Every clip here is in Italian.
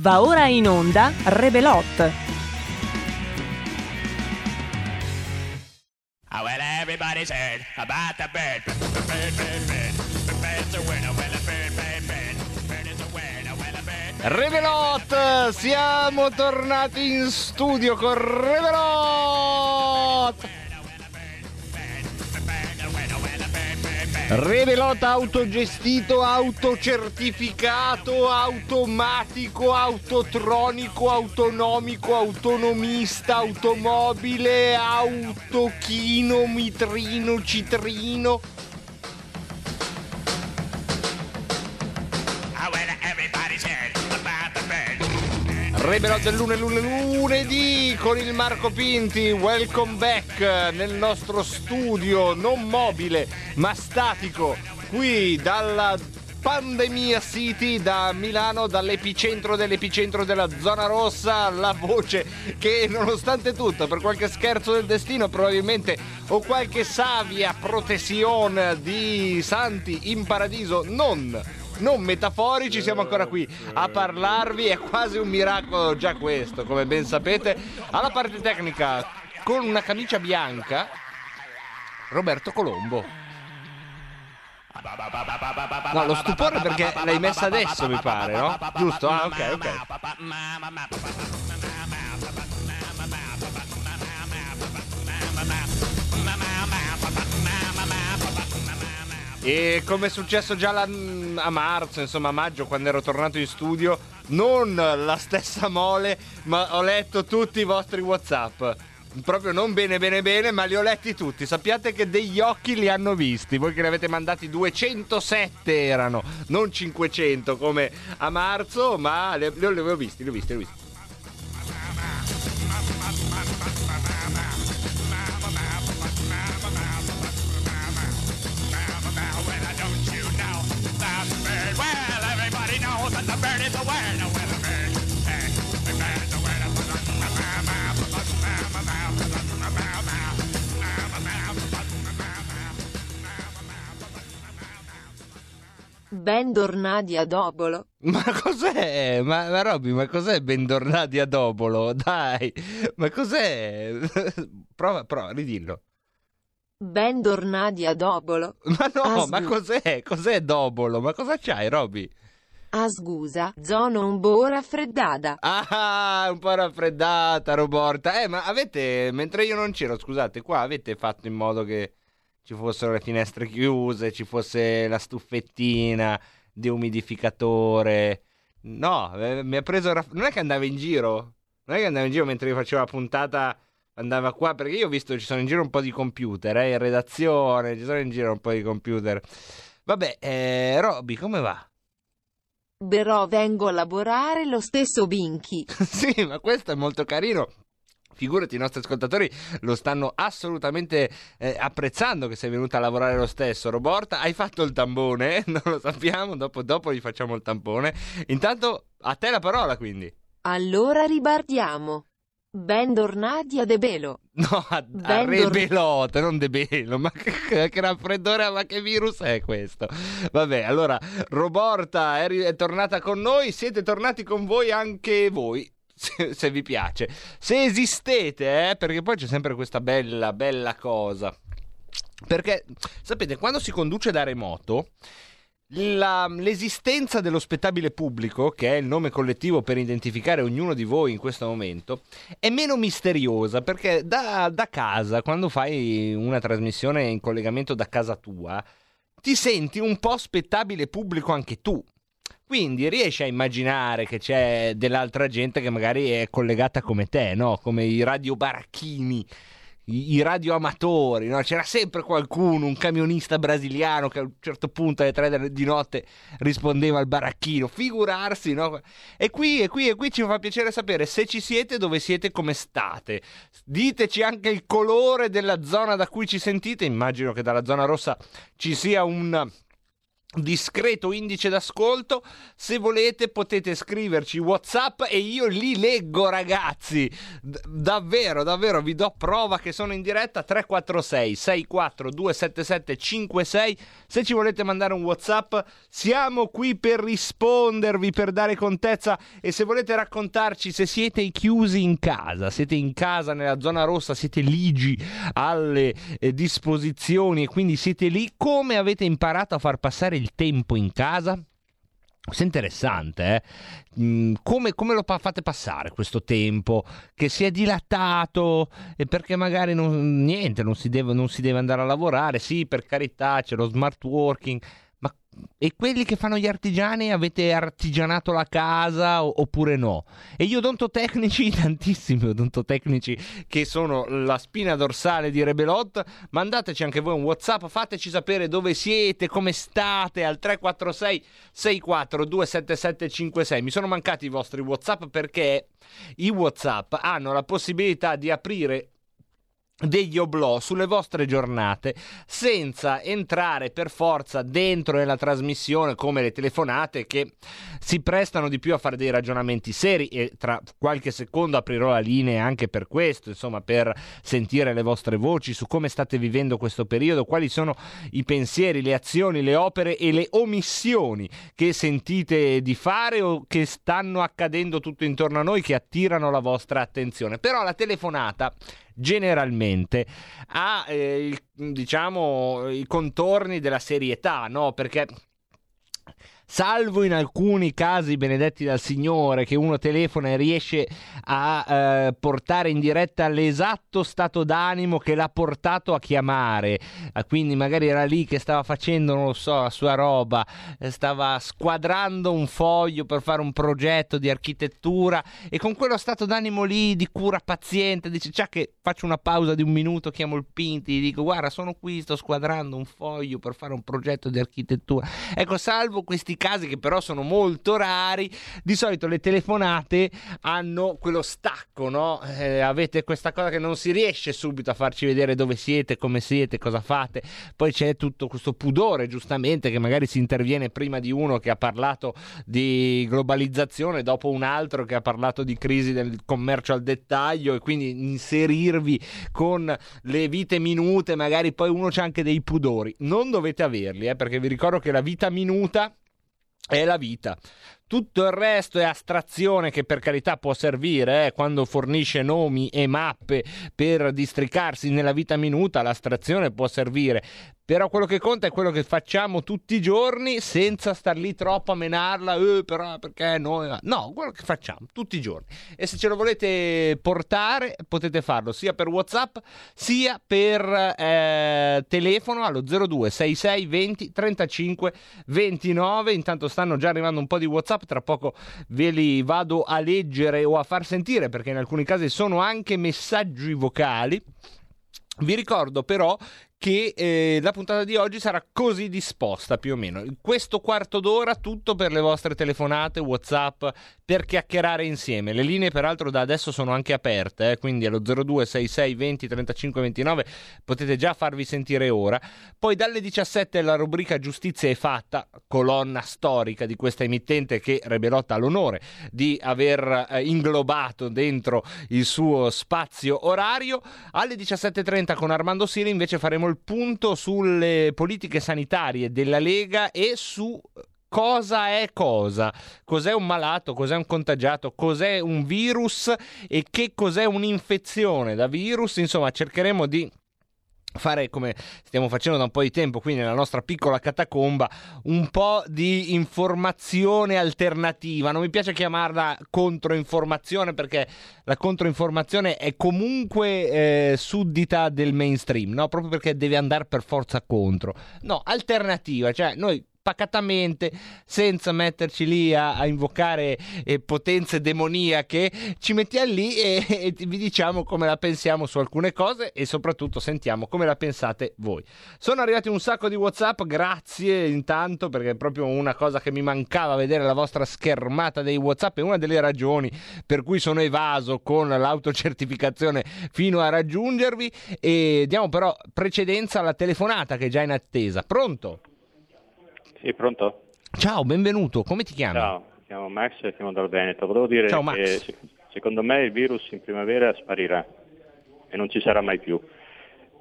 Va ora in onda Rebelot. Oh, well, everybody's heard about the bird. Bird, bird, bird, bird. The bird's a winner. Well, a bird, bird, bird. Bird is a winner. Well, a bird. Revelot, siamo tornati in studio con Revelot. Revelot autogestito, autocertificato, automatico, autotronico, autonomico, autonomista, automobile, autochino, mitrino, citrino. Oh, well, everybody's bird. Rebelot del lune, lune, lunedì con il Marco Pinti, welcome back nel nostro studio non mobile ma statico qui dalla Pandemia City da Milano, dall'epicentro dell'epicentro della zona rossa, la voce che nonostante tutto per qualche scherzo del destino probabilmente o qualche savia protezione di santi in paradiso non non metaforici, siamo ancora qui a parlarvi, è quasi un miracolo già questo, come ben sapete. Alla parte tecnica, con una camicia bianca, Roberto Colombo. No, lo stupore perché l'hai messa adesso, mi pare, no? Giusto? Ah, ok, ok. E come è successo già la- a marzo, insomma a maggio, quando ero tornato in studio, non la stessa mole, ma ho letto tutti i vostri WhatsApp. Proprio non bene bene bene, ma li ho letti tutti. Sappiate che degli occhi li hanno visti. Voi che ne avete mandati 207 erano, non 500 come a marzo, ma li, li avevo visti, li ho visti, li ho visti. Bentornati ad Obolo. Ma cos'è? Ma, ma Robby, ma cos'è bentornati a Dobolo? Dai, ma cos'è? Prova, prova, ridillo. Bentornati ad Obolo. Ma no, Ah, ma cos'è? Cos'è Dobolo? Ma cosa c'hai, Robby? Ah scusa, zona un po' raffreddata. Ah, un po' raffreddata, Roborta. Eh, ma avete, mentre io non c'ero, scusate, qua avete fatto in modo che ci fossero le finestre chiuse, ci fosse la stuffettina, deumidificatore. No, eh, mi ha preso... raff- Non è che andava in giro? Non è che andava in giro mentre io facevo la puntata, andava qua, perché io ho visto che ci sono in giro un po' di computer, eh, in redazione, ci sono in giro un po' di computer. Vabbè, eh, Robby, come va? Però vengo a lavorare lo stesso Binky. sì, ma questo è molto carino. Figurati, i nostri ascoltatori lo stanno assolutamente eh, apprezzando che sei venuta a lavorare lo stesso. Roborta, hai fatto il tampone? Non lo sappiamo, dopo, dopo gli facciamo il tampone. Intanto, a te la parola quindi. Allora ripartiamo. Bentornati ad Ebelo. No, a, a Rebelot, non De Bello. Ma che, che raffreddore, ma che virus è questo? Vabbè, allora, Roborta è, è tornata con noi, siete tornati con voi anche voi. Se, se vi piace, se esistete, eh, perché poi c'è sempre questa bella, bella cosa. Perché, sapete, quando si conduce da remoto, la- l'esistenza dello spettabile pubblico, che è il nome collettivo per identificare ognuno di voi in questo momento, è meno misteriosa perché da, da casa, quando fai una trasmissione in collegamento da casa tua, ti senti un po' spettabile pubblico anche tu. Quindi riesci a immaginare che c'è dell'altra gente che magari è collegata come te, no? Come i radio baracchini, i, radioamatori, no? C'era sempre qualcuno, un camionista brasiliano che a un certo punto alle tre di notte rispondeva al baracchino. Figurarsi, no? E qui, e qui, e qui ci fa piacere sapere se ci siete, dove siete, come state. Diteci anche il colore della zona da cui ci sentite. Immagino che dalla zona rossa ci sia un discreto indice d'ascolto. Se volete potete scriverci WhatsApp e io li leggo, ragazzi. D- davvero, davvero vi do prova che sono in diretta 346 64 277 56. Se ci volete mandare un WhatsApp, siamo qui per rispondervi, per dare contezza e se volete raccontarci se siete chiusi in casa, siete in casa nella zona rossa, siete ligi alle eh, disposizioni e quindi siete lì come avete imparato a far passare il tempo in casa? Questo è interessante, eh? Mm, come, come, lo fate passare questo tempo che si è dilatato e perché magari non, niente, non si, deve, non si deve andare a lavorare? Sì, per carità, c'è lo smart working, e quelli che fanno gli artigiani avete artigianato la casa oppure no? E gli odontotecnici, tantissimi odontotecnici che sono la spina dorsale di Rebelot, mandateci anche voi un WhatsApp, fateci sapere dove siete, come state al 346 64 277 56. Mi sono mancati i vostri WhatsApp perché i WhatsApp hanno la possibilità di aprire degli oblò sulle vostre giornate senza entrare per forza dentro nella trasmissione come le telefonate che si prestano di più a fare dei ragionamenti seri e tra qualche secondo aprirò la linea anche per questo insomma per sentire le vostre voci su come state vivendo questo periodo quali sono i pensieri le azioni le opere e le omissioni che sentite di fare o che stanno accadendo tutto intorno a noi che attirano la vostra attenzione. Però la telefonata generalmente ha eh, il, diciamo i contorni della serietà, no? Perché salvo in alcuni casi benedetti dal Signore che uno telefona e riesce a eh, portare in diretta l'esatto stato d'animo che l'ha portato a chiamare, eh, quindi magari era lì che stava facendo, non lo so, la sua roba, eh, stava squadrando un foglio per fare un progetto di architettura e con quello stato d'animo lì di cura paziente dice già che faccio una pausa di un minuto, chiamo il Pinti, gli dico guarda sono qui, sto squadrando un foglio per fare un progetto di architettura. Ecco, salvo questi casi che però sono molto rari, di solito le telefonate hanno quello stacco, no? Eh, avete questa cosa che non si riesce subito a farci vedere dove siete, come siete, cosa fate. Poi c'è tutto questo pudore, giustamente, che magari si interviene prima di uno che ha parlato di globalizzazione, dopo un altro che ha parlato di crisi del commercio al dettaglio e quindi inserirvi con le vite minute, magari poi uno c'ha anche dei pudori. Non dovete averli, eh, perché vi ricordo che la vita minuta è la vita. Tutto il resto è astrazione che per carità può servire eh, quando fornisce nomi e mappe per districarsi nella vita minuta, l'astrazione può servire. Però quello che conta è quello che facciamo tutti i giorni senza star lì troppo a menarla, eh, però perché noi... No, quello che facciamo tutti i giorni. E se ce lo volete portare potete farlo sia per Whatsapp sia per eh, telefono allo 02 66 20 35 29. Intanto stanno già arrivando un po' di Whatsapp, tra poco ve li vado a leggere o a far sentire perché in alcuni casi sono anche messaggi vocali. Vi ricordo però che eh, la puntata di oggi sarà così disposta più o meno. Questo quarto d'ora tutto per le vostre telefonate, WhatsApp, per chiacchierare insieme. Le linee peraltro da adesso sono anche aperte, eh, quindi allo 0266 20 35 29 potete già farvi sentire ora. Poi dalle 17 la rubrica Giustizia è fatta, colonna storica di questa emittente che Rebelotta ha l'onore di aver eh, inglobato dentro il suo spazio orario. Alle 17.30 con Armando Siri invece faremo il punto sulle politiche sanitarie della Lega e su cosa è cosa, cos'è un malato, cos'è un contagiato, cos'è un virus e che cos'è un'infezione da virus, insomma cercheremo di fare come stiamo facendo da un po' di tempo qui nella nostra piccola catacomba un po' di informazione alternativa non mi piace chiamarla controinformazione perché la controinformazione è comunque eh, suddita del mainstream no? proprio perché deve andare per forza contro no alternativa cioè noi pacatamente, senza metterci lì a, a invocare eh, potenze demoniache, ci mettiamo lì e, e, vi diciamo come la pensiamo su alcune cose e soprattutto sentiamo come la pensate voi. Sono arrivati un sacco di WhatsApp, grazie intanto perché è proprio una cosa che mi mancava vedere la vostra schermata dei WhatsApp, è una delle ragioni per cui sono evaso con l'autocertificazione fino a raggiungervi e diamo però precedenza alla telefonata che è già in attesa. Pronto? Sì, pronto? Ciao, benvenuto, come ti chiami? Ciao, mi chiamo Max e chiamo dal Veneto. Volevo dire Ciao, che se- secondo me il virus in primavera sparirà e non ci sarà mai più.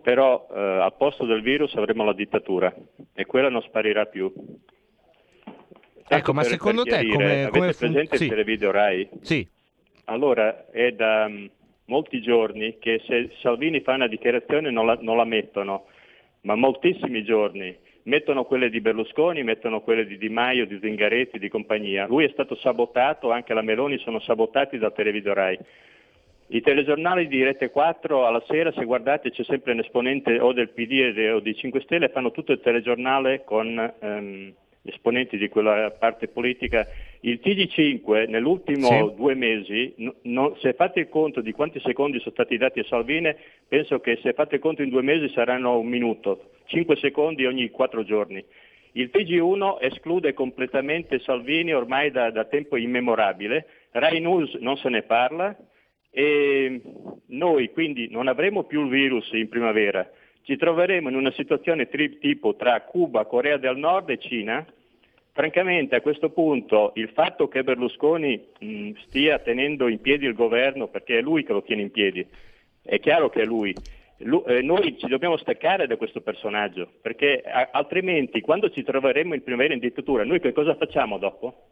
Però eh, al posto del virus avremo la dittatura e quella non sparirà più. Tanto Ecco, ma per- secondo per te come- avete come fun- presente sì. il televideo Rai? Sì, Allora, è da mm, molti giorni che se Salvini fa una dichiarazione non la, non la mettono, ma moltissimi giorni. Mettono quelle di Berlusconi, mettono quelle di Di Maio, di Zingaretti, di compagnia. Lui è stato sabotato, anche la Meloni sono sabotati dal televideo Rai. I telegiornali di Rete 4 alla sera, se guardate, c'è sempre un esponente o del PD o dei 5 Stelle, fanno tutto il telegiornale con ehm, esponenti di quella parte politica. Il TG5 nell'ultimo Sì. due mesi, no- no- se fate il conto di quanti secondi sono stati dati a Salvini, penso che se fate il conto in due mesi saranno un minuto, 5 secondi ogni quattro giorni. Il TG1 esclude completamente Salvini ormai da, da tempo immemorabile, Rai News non se ne parla e noi quindi non avremo più il virus in primavera, ci troveremo in una situazione tri- tipo tra Cuba, Corea del Nord e Cina. Francamente a questo punto il fatto che Berlusconi mh, stia tenendo in piedi il governo, perché è lui che lo tiene in piedi, è chiaro che è lui, Lu- eh, noi ci dobbiamo staccare da questo personaggio, perché a- altrimenti quando ci troveremo in primavera in dittatura, noi che cosa facciamo dopo?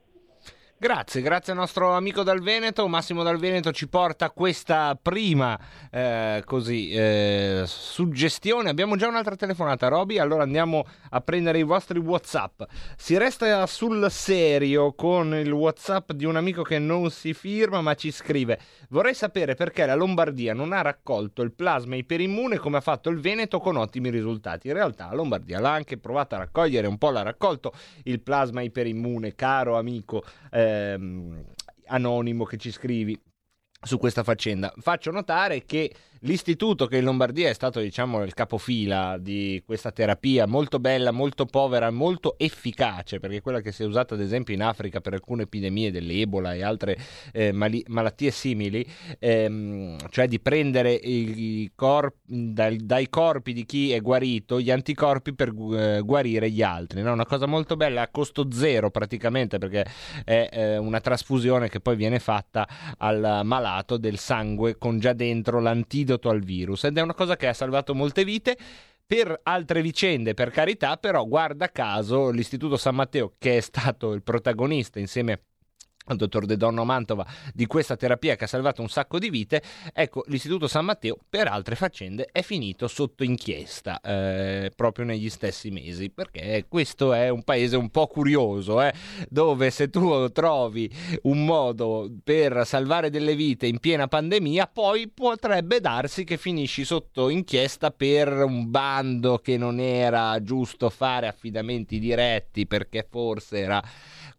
Grazie, grazie al nostro amico dal Veneto. Massimo dal Veneto ci porta questa prima eh, così, eh, suggestione. Abbiamo già un'altra telefonata, Roby. Allora andiamo a prendere i vostri WhatsApp. Si resta sul serio con il WhatsApp di un amico che non si firma ma ci scrive: Vorrei sapere perché la Lombardia non ha raccolto il plasma iperimmune come ha fatto il Veneto con ottimi risultati. In realtà la Lombardia l'ha anche provato a raccogliere, un po' l'ha raccolto il plasma iperimmune, caro amico ehm, anonimo che ci scrivi su questa faccenda. Faccio notare che l'istituto che in Lombardia è stato, diciamo, il capofila di questa terapia molto bella, molto povera, molto efficace, perché quella che si è usata ad esempio in Africa per alcune epidemie dell'Ebola e altre eh, mali- malattie simili, ehm, cioè di prendere i, corp- dai, dai corpi di chi è guarito gli anticorpi per eh, guarire gli altri. No? Una cosa molto bella a costo zero praticamente, perché è eh, una trasfusione che poi viene fatta al malato del sangue con già dentro l'antidoto al virus ed è una cosa che ha salvato molte vite. Per altre vicende, per carità, però guarda caso l'Istituto San Matteo, che è stato il protagonista insieme al dottor De Donno Mantova di questa terapia che ha salvato un sacco di vite, ecco l'Istituto San Matteo per altre faccende è finito sotto inchiesta eh, proprio negli stessi mesi, perché questo è un paese un po' curioso, eh, dove se tu trovi un modo per salvare delle vite in piena pandemia, poi potrebbe darsi che finisci sotto inchiesta per un bando che non era giusto fare affidamenti diretti perché forse era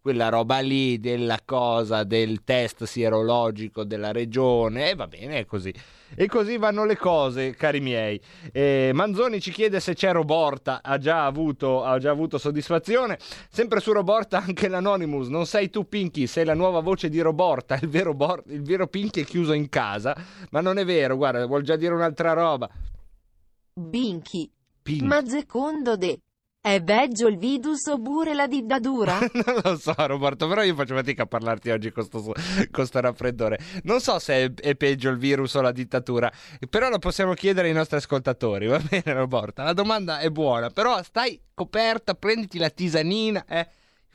quella roba lì della cosa del test sierologico della regione e va bene è così. E così vanno le cose cari miei. Eh, Manzoni ci chiede se c'è Roborta. Ha già avuto, ha già avuto soddisfazione. Sempre su Roborta anche l'Anonymous. Non sei tu Pinky sei la nuova voce di Roborta. Il vero, Bor- il vero Pinky è chiuso in casa. Ma non è vero guarda vuol già dire un'altra roba. Binchi. Pinky. Ma secondo te, è peggio il virus oppure la dittatura? non lo so, Roberto, però io faccio fatica a parlarti oggi con sto, con sto raffreddore. Non so se è, è peggio il virus o la dittatura, però lo possiamo chiedere ai nostri ascoltatori, va bene, Roberto? La domanda è buona, però stai coperta, prenditi la tisanina, eh,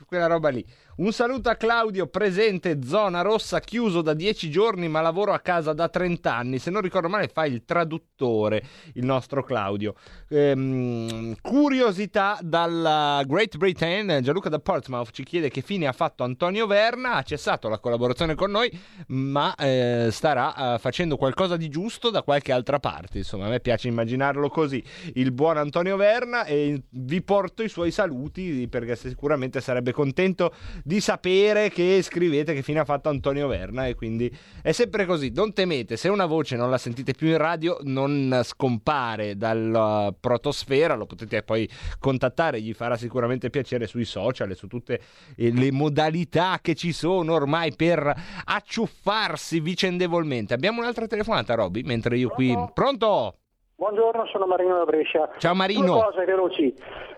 quella roba lì. Un saluto a Claudio, presente, zona rossa, chiuso da 10 giorni, ma lavoro a casa da 30 anni. Se non ricordo male, fa il traduttore, il nostro Claudio. Ehm, curiosità dalla Great Britain, Gianluca da Portsmouth ci chiede che fine ha fatto Antonio Verna, ha cessato la collaborazione con noi, ma eh, starà eh, facendo qualcosa di giusto da qualche altra parte. Insomma, a me piace immaginarlo così, il buon Antonio Verna, e vi porto i suoi saluti perché sicuramente sarebbe contento di sapere che scrivete che fine ha fatto Antonio Verna e quindi è sempre così, non temete, se una voce non la sentite più in radio non scompare dalla protosfera, lo potete poi contattare, gli farà sicuramente piacere sui social e su tutte eh, le modalità che ci sono ormai per acciuffarsi vicendevolmente. Abbiamo un'altra telefonata, Robby, mentre io qui... Pronto? Buongiorno, sono Marino da Brescia. Ciao, Marino. Due cose veloci.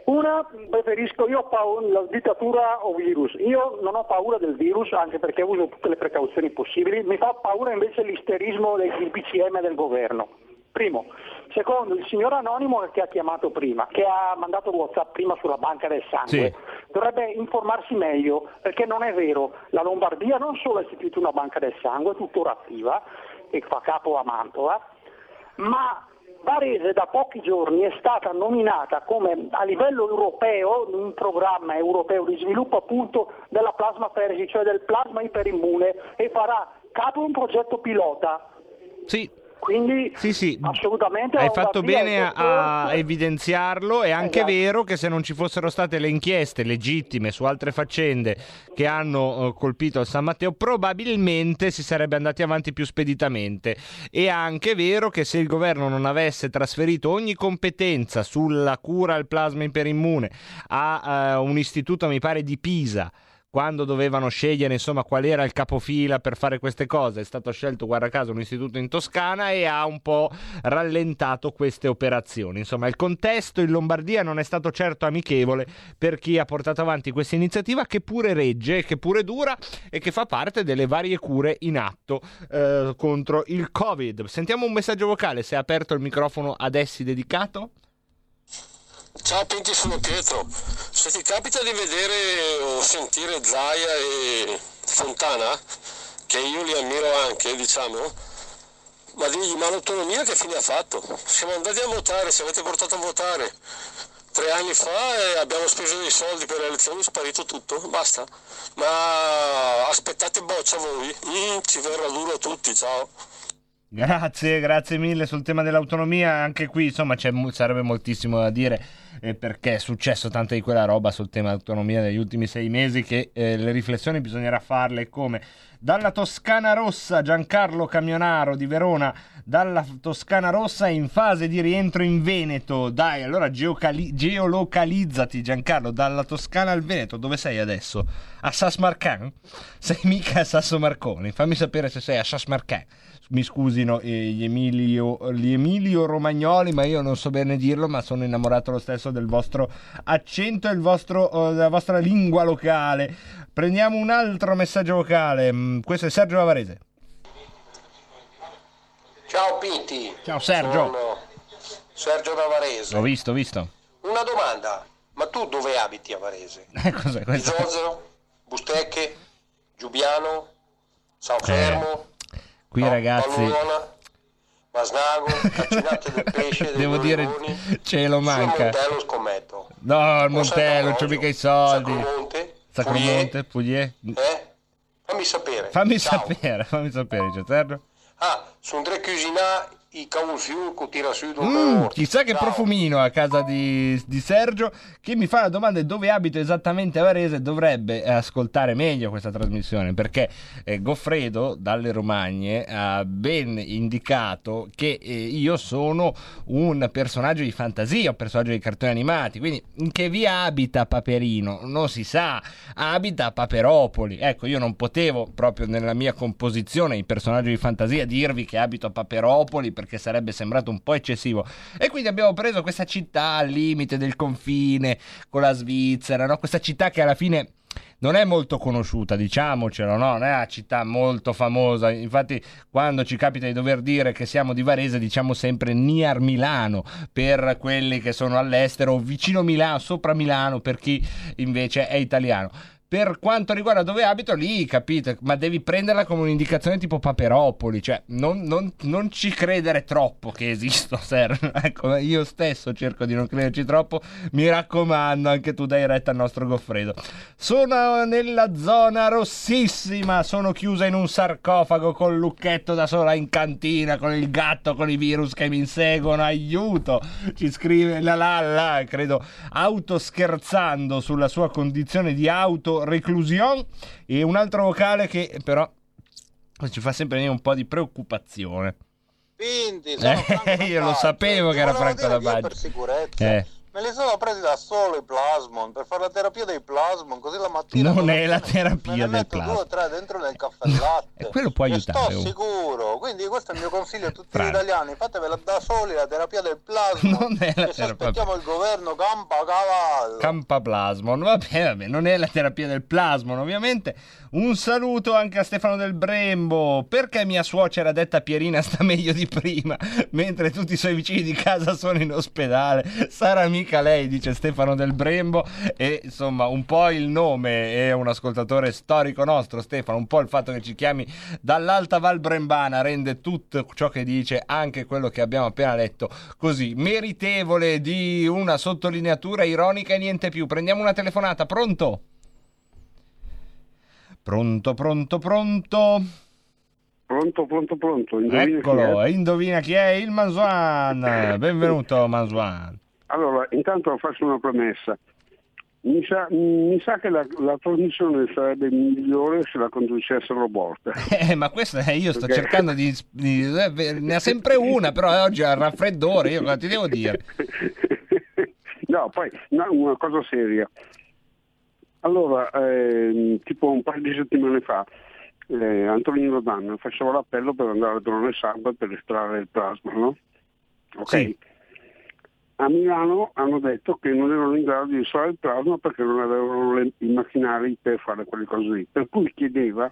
Una, preferisco, io ho paura, la dittatura o virus. Io non ho paura del virus, anche perché uso tutte le precauzioni possibili. Mi fa paura invece l'isterismo del PCM del governo. Primo. Secondo, il signor Anonimo che ha chiamato prima, che ha mandato WhatsApp prima sulla banca del sangue, Sì. dovrebbe informarsi meglio, perché non è vero. La Lombardia non solo ha istituito una banca del sangue, tuttora attiva, e fa capo a Mantova, ma Varese da pochi giorni è stata nominata come a livello europeo, in un programma europeo di sviluppo appunto della plasmaferesi, cioè del plasma iperimmune, e farà capo un progetto pilota. Sì, Quindi Sì, sì, assolutamente hai fatto bene a, a evidenziarlo. È anche Esatto. vero che se non ci fossero state le inchieste legittime su altre faccende che hanno eh, colpito il San Matteo, probabilmente si sarebbe andati avanti più speditamente. È anche vero che se il governo non avesse trasferito ogni competenza sulla cura al plasma iperimmune a eh, un istituto, mi pare, di Pisa quando dovevano scegliere insomma qual era il capofila per fare queste cose è stato scelto guarda caso un istituto in Toscana e ha un po' rallentato queste operazioni. Insomma il contesto in Lombardia non è stato certo amichevole per chi ha portato avanti questa iniziativa che pure regge che pure dura e che fa parte delle varie cure in atto eh, contro il covid. Sentiamo un messaggio vocale. Se ha aperto il microfono ad essi dedicato Ciao Pinti, sono Pietro. Se ti capita di vedere o sentire Zaia e Fontana, che io li ammiro anche, diciamo, ma digli, ma l'autonomia che fine ha fatto? Siamo andati a votare, ci avete portato a votare tre anni fa e abbiamo speso dei soldi per le elezioni, è sparito tutto, basta. Ma aspettate boccia voi, Mm, ci verrà duro a tutti, ciao. Grazie, grazie mille sul tema dell'autonomia. Anche qui, insomma, sarebbe moltissimo da dire eh, perché è successo tanta di quella roba sul tema dell'autonomia negli ultimi sei mesi che eh, le riflessioni bisognerà farle come dalla Toscana Rossa Giancarlo Camionaro di Verona, dalla Toscana Rossa in fase di rientro in Veneto. Dai, allora geocali- geolocalizzati Giancarlo, dalla Toscana al Veneto. Dove sei adesso? A Sassmarcan? Sei mica a Sasso Marconi? Fammi sapere se sei a Sassmarcan mi scusino eh, gli, Emilio, gli Emilio Romagnoli, ma io non so bene dirlo, ma sono innamorato lo stesso del vostro accento e il vostro, eh, della vostra lingua locale. Prendiamo un altro messaggio vocale. Mm, Questo è Sergio Avarese. Ciao Pinti. Ciao, Sergio. Sono Sergio da Varese. L'ho visto, ho visto. Una domanda, ma tu dove abiti a Varese? Eh, Cos'è questo? Zozzero? Bustecche? Giubiano? San Fermo? Qui No, ragazzi, Pallona? Masnago? Caccinate del pesce? devo dire, ce lo manca. Montello scommetto. No, il Montello, non c'ho mica i soldi. Sacromonte? Sacromonte. Fourier? Eh? Fammi sapere. Fammi Ciao. sapere, fammi sapere, Sergio. Ah, sono tre cucinà i caulfiù che tira su Mm, chissà che Ciao. profumino a casa di, di Sergio che mi fa la domanda dove abito esattamente a Varese? Dovrebbe eh, ascoltare meglio questa trasmissione perché eh, Goffredo dalle Romagne ha ben indicato che eh, io sono un personaggio di fantasia, un personaggio di cartoni animati quindi in che via abita Paperino? Non si sa abita a Paperopoli. Ecco io non potevo proprio nella mia composizione di personaggio di fantasia dirvi che abito a Paperopoli perché sarebbe sembrato un po' eccessivo e quindi abbiamo preso questa città al limite del confine con la Svizzera no? questa città che alla fine non è molto conosciuta, diciamocelo, no? non è una città molto famosa. Infatti, quando ci capita di dover dire che siamo di Varese, diciamo sempre Niar Milano per quelli che sono all'estero, vicino Milano, sopra Milano per chi invece è italiano. Per quanto riguarda dove abito, lì capite, ma devi prenderla come un'indicazione tipo Paperopoli, cioè non, non- non ci credere troppo che esisto, Sergio. Ecco, io stesso cerco di non crederci troppo, mi raccomando, anche tu dai retta al nostro Goffredo. Sono nella zona rossissima, sono chiusa in un sarcofago col lucchetto da sola in cantina, con il gatto, con i virus che mi inseguono, aiuto! Ci scrive la la la, credo autoscherzando sulla sua condizione di autoreclusione e un altro vocale che però ci fa sempre venire un po' di preoccupazione. Quindi, Eh, io lo sapevo che era Franco da Baggio. Per sicurezza. Eh. Me li sono presi da solo i plasmon per fare la terapia dei plasmon, così la mattina... Non è la terapia del metto due o tre dentro nel caffè latte. E quello può aiutare. Sto oh. sicuro. Quindi questo è il mio consiglio a tutti Bravo. gli italiani. Fatevela da soli la terapia del plasmon. Non è la terapia- aspettiamo il governo campa cavallo. Campaplasmon, vabbè, vabbè, non è la terapia del plasmon, ovviamente. Un saluto anche a Stefano del Brembo. Perché mia suocera detta Pierina sta meglio di prima, mentre tutti i suoi vicini di casa sono in ospedale? Sarà mica lei, dice Stefano del Brembo. E insomma, un po' il nome è un ascoltatore storico nostro, Stefano. Un po' il fatto che ci chiami dall'Alta Val Brembana rende tutto ciò che dice, anche quello che abbiamo appena letto, così meritevole di una sottolineatura ironica e niente più. Prendiamo una telefonata, pronto? Pronto, pronto, pronto. Pronto, pronto, pronto. Indovina chi Eccolo, e indovina chi è? Il Manzuan. Benvenuto, Manzuan. Allora, intanto faccio una premessa. Mi sa, mi sa che la, la trasmissione sarebbe migliore se la conducesse Roborta. Eh, ma questo è, io sto Ok. cercando di, di- eh, Ne ha sempre una, però oggi ha raffreddore. Io cosa ti devo dire? no, poi no, una cosa seria. Allora, ehm, tipo un paio di settimane fa, eh, Antonino Danna faceva l'appello per andare a donare sangue per estrarre il plasma, no? Ok? Sì. A Milano hanno detto che non erano in grado di estrarre il plasma perché non avevano le- i macchinari per fare quelle cose lì. Per cui chiedeva,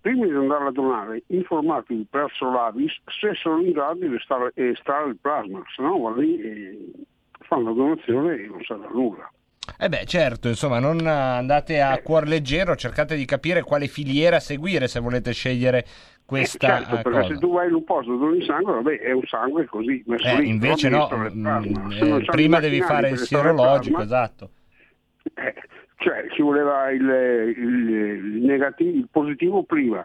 prima di andare a donare, informatevi presso l'Avis se sono in grado di estrarre, estrarre il plasma, se no lì e fanno la donazione e non serve a nulla. Eh beh, certo, insomma, non andate a cuor leggero, cercate di capire quale filiera seguire se volete scegliere questa certo, eh, perché cosa. se tu vai in un posto dove doni sangue, vabbè, è un sangue così Eh, lì. invece no, il plasma. mm, eh, prima devi fare il sierologico, esatto. eh, cioè ci voleva il, il- il negativo, il positivo prima,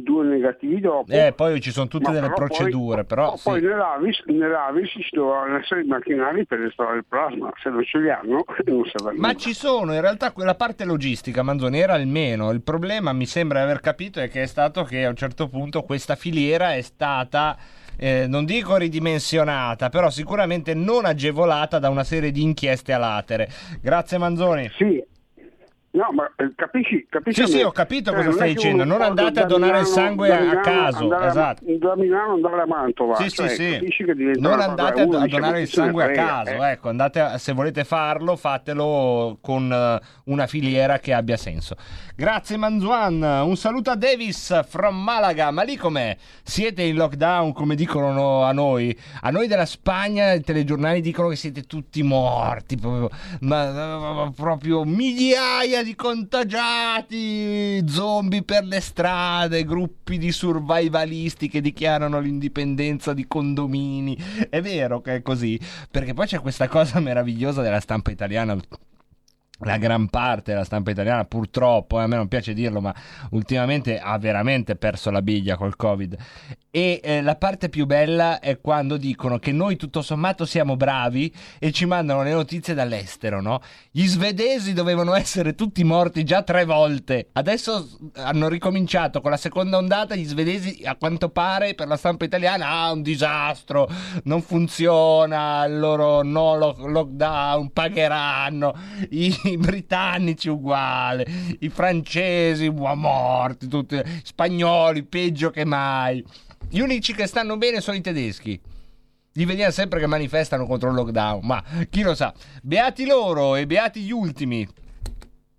due negativi dopo. Eh, poi ci sono tutte delle però poi- procedure, però sì. Poi nell'Avis, nell'Avis ci dovevano essere i macchinari per estrarre il plasma, se non ce li hanno non serve a Ma ci sono, in realtà quella parte logistica, Manzoni, era almeno. Il problema, mi sembra di aver capito, è che è stato che a un certo punto questa filiera è stata, eh, non dico ridimensionata, però sicuramente non agevolata da una serie di inchieste a latere. Grazie Manzoni. Sì. No, ma eh, capisci, capisci? Sì, sì, ho capito Eh, cosa è stai dicendo, non andate a donare il Milano- sangue da a Milano caso, andare esatto. da Milano andare a Mantova. Sì, sì, cioè, sì. diventa Non andate a, donare il sangue a caso, eh? ecco, andate a- se volete farlo, fatelo con eh, una filiera che abbia senso. Grazie Manzuan, un saluto a Davis from Malaga, ma lì com'è? Siete in lockdown come dicono a noi? A noi della Spagna i telegiornali dicono che siete tutti morti, proprio, ma proprio migliaia di contagiati, zombie per le strade, gruppi di survivalisti che dichiarano l'indipendenza di condomini. È vero che è così, perché poi c'è questa cosa meravigliosa della stampa italiana. La gran parte della stampa italiana, purtroppo, eh, a me non piace dirlo, ma ultimamente ha veramente perso la biglia col Covid. E eh, la parte più bella è quando dicono che noi tutto sommato siamo bravi e ci mandano le notizie dall'estero, no? Gli svedesi dovevano essere tutti morti già tre volte. Adesso hanno ricominciato con la seconda ondata. Gli svedesi, a quanto pare, per la stampa italiana, ah, un disastro, non funziona. Il loro no lo- lockdown pagheranno. I, i britannici uguale, i francesi uah, morti, tutti, gli spagnoli peggio che mai. Gli unici che stanno bene sono i tedeschi. Li vediamo sempre che manifestano contro il lockdown, ma chi lo sa. Beati loro e beati gli ultimi,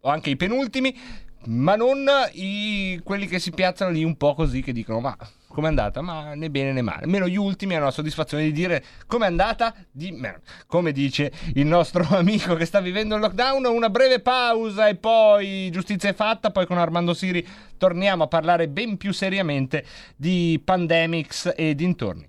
o anche i penultimi, ma non i- quelli che si piazzano lì un po' così che dicono ma com'è andata? Ma né bene né male. Almeno gli ultimi hanno la soddisfazione di dire com'è andata? Di merda. Come dice il nostro amico che sta vivendo il lockdown, una breve pausa e poi giustizia è fatta, poi con Armando Siri torniamo a parlare ben più seriamente di pandemics e dintorni.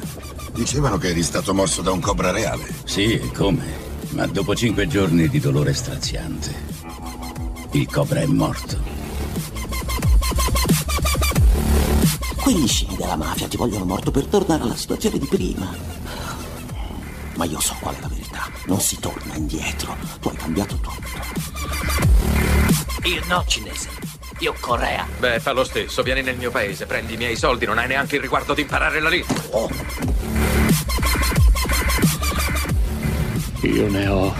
Dicevano che eri stato morso da un cobra reale. Sì, e come? Ma dopo cinque giorni di dolore straziante, il cobra è morto. Quegli scimi della mafia ti vogliono morto per tornare alla situazione di prima. Ma io so qual è la verità. Non si torna indietro. Tu hai cambiato tutto. Io no, cinese. Io Corea. Beh, fa lo stesso. Vieni nel mio paese, prendi i miei soldi, non hai neanche il riguardo di imparare la lingua. Io ne ho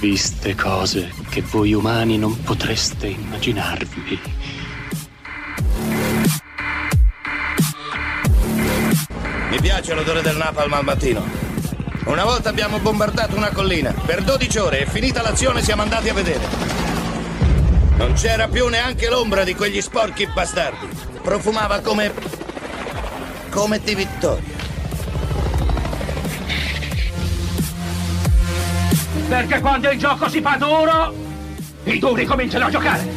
viste cose che voi umani non potreste immaginarvi. Mi piace l'odore del napalm al mattino. Una volta abbiamo bombardato una collina. Per 12 ore e finita l'azione siamo andati a vedere. Non c'era più neanche l'ombra di quegli sporchi bastardi. Profumava come... come di vittoria. Perché quando il gioco si fa duro, i duri cominciano a giocare.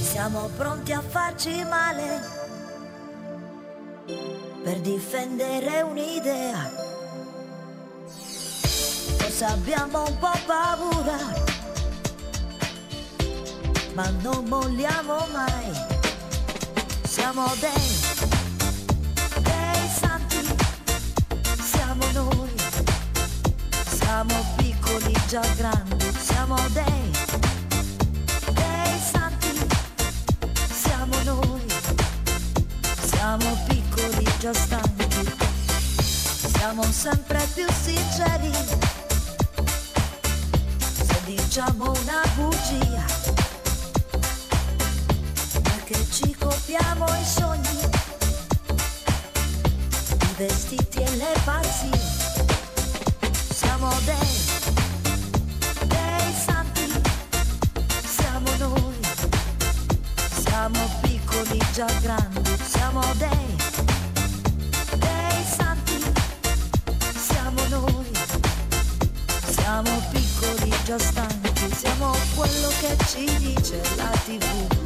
Siamo pronti a farci male per difendere un'idea. Forse abbiamo un po' paura, ma non molliamo mai. Siamo dei, dei santi, siamo noi. Siamo piccoli già grandi, siamo dei, dei santi, siamo noi. Siamo piccoli già stanchi, siamo sempre più sinceri. Se diciamo una bugia, ci copiamo i sogni, i vestiti e le pazzie. Siamo dei, dei santi, siamo noi. Siamo piccoli già grandi, siamo dei, dei santi, siamo noi. Siamo piccoli già stanchi, siamo quello che ci dice la tv.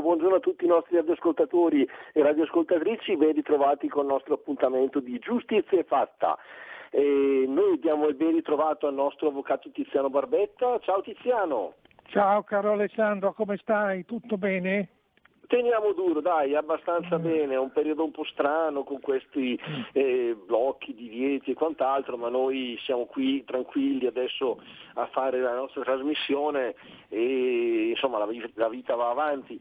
Buongiorno, buongiorno a tutti i nostri radioascoltatori e radioascoltatrici, ben ritrovati con il nostro appuntamento di Giustizia Fatta. E noi diamo il ben ritrovato al nostro avvocato Tiziano Barbetta. Ciao Tiziano. Ciao caro Alessandro, come stai? Tutto bene? Teniamo duro, dai, abbastanza bene, è un periodo un po' strano con questi eh, blocchi, divieti e quant'altro, ma noi siamo qui tranquilli adesso a fare la nostra trasmissione e insomma la, la vita va avanti.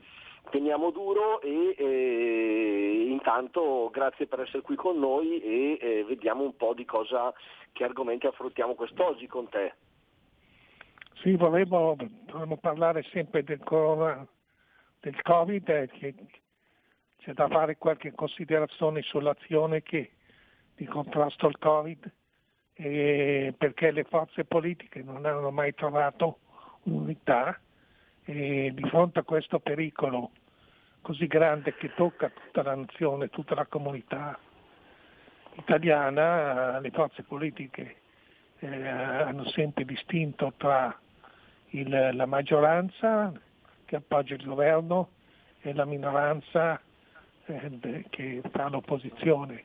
Teniamo duro e eh, intanto grazie per essere qui con noi e eh, vediamo un po' di cosa, che argomenti affrontiamo quest'oggi con te. Sì, volevo, volevo parlare sempre del corona, del Covid, e che c'è da fare qualche considerazione sull'azione che, di contrasto al Covid, e perché le forze politiche non hanno mai trovato unità e di fronte a questo pericolo così grande che tocca tutta la nazione, tutta la comunità italiana, le forze politiche eh, hanno sempre distinto tra il- la maggioranza che appoggia il governo e la minoranza eh, che fa l'opposizione,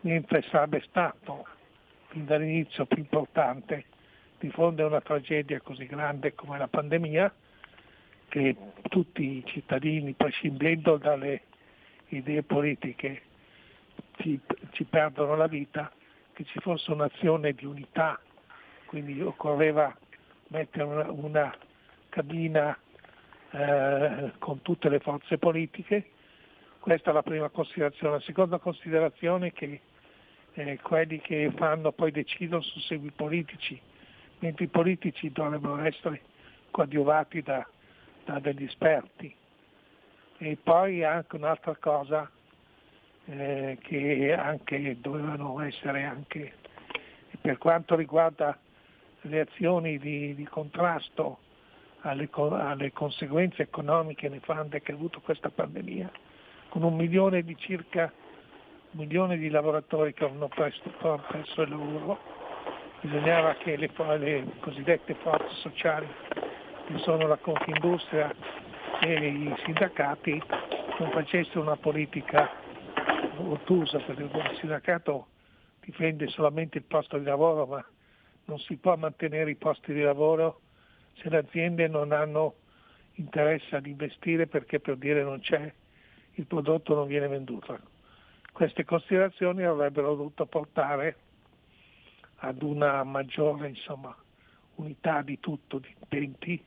mentre sarebbe stato fin dall'inizio più importante di fronte a una tragedia così grande come la pandemia, che tutti i cittadini, prescindendo dalle idee politiche, ci, ci perdono la vita, che ci fosse un'azione di unità, quindi occorreva mettere una, una cabina eh, con tutte le forze politiche. Questa è la prima considerazione. La seconda considerazione è che eh, quelli che fanno poi decidono su segui politici, mentre i politici dovrebbero essere coadiuvati da, da degli esperti. E poi anche un'altra cosa eh, che anche dovevano essere anche per quanto riguarda le azioni di, di contrasto alle, alle conseguenze economiche nefande che ha avuto questa pandemia, con un milione di circa un milione di lavoratori che hanno presto, perso il lavoro, bisognava che le, le cosiddette forze sociali, che sono la Confindustria e i sindacati, non facessero una politica ottusa, perché il sindacato difende solamente il posto di lavoro, ma non si può mantenere i posti di lavoro se le aziende non hanno interesse ad investire perché per dire non c'è, il prodotto non viene venduto. Queste considerazioni avrebbero dovuto portare ad una maggiore insomma, unità di tutto, di intenti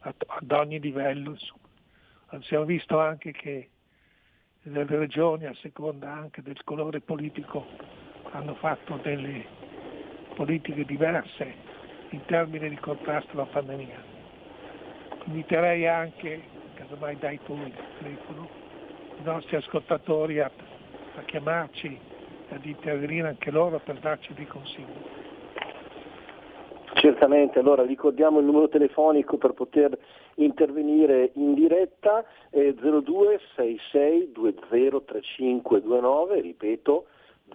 ad, ogni livello. Insomma. Abbiamo visto anche che le regioni, a seconda anche del colore politico, hanno fatto delle politiche diverse in termini di contrasto alla pandemia. Inviterei anche, casomai dai tu il telefono, i nostri ascoltatori a, a chiamarci, ad intervenire anche loro per darci dei consigli. Certamente, allora ricordiamo il numero telefonico per poter intervenire in diretta, è 0266203529, ripeto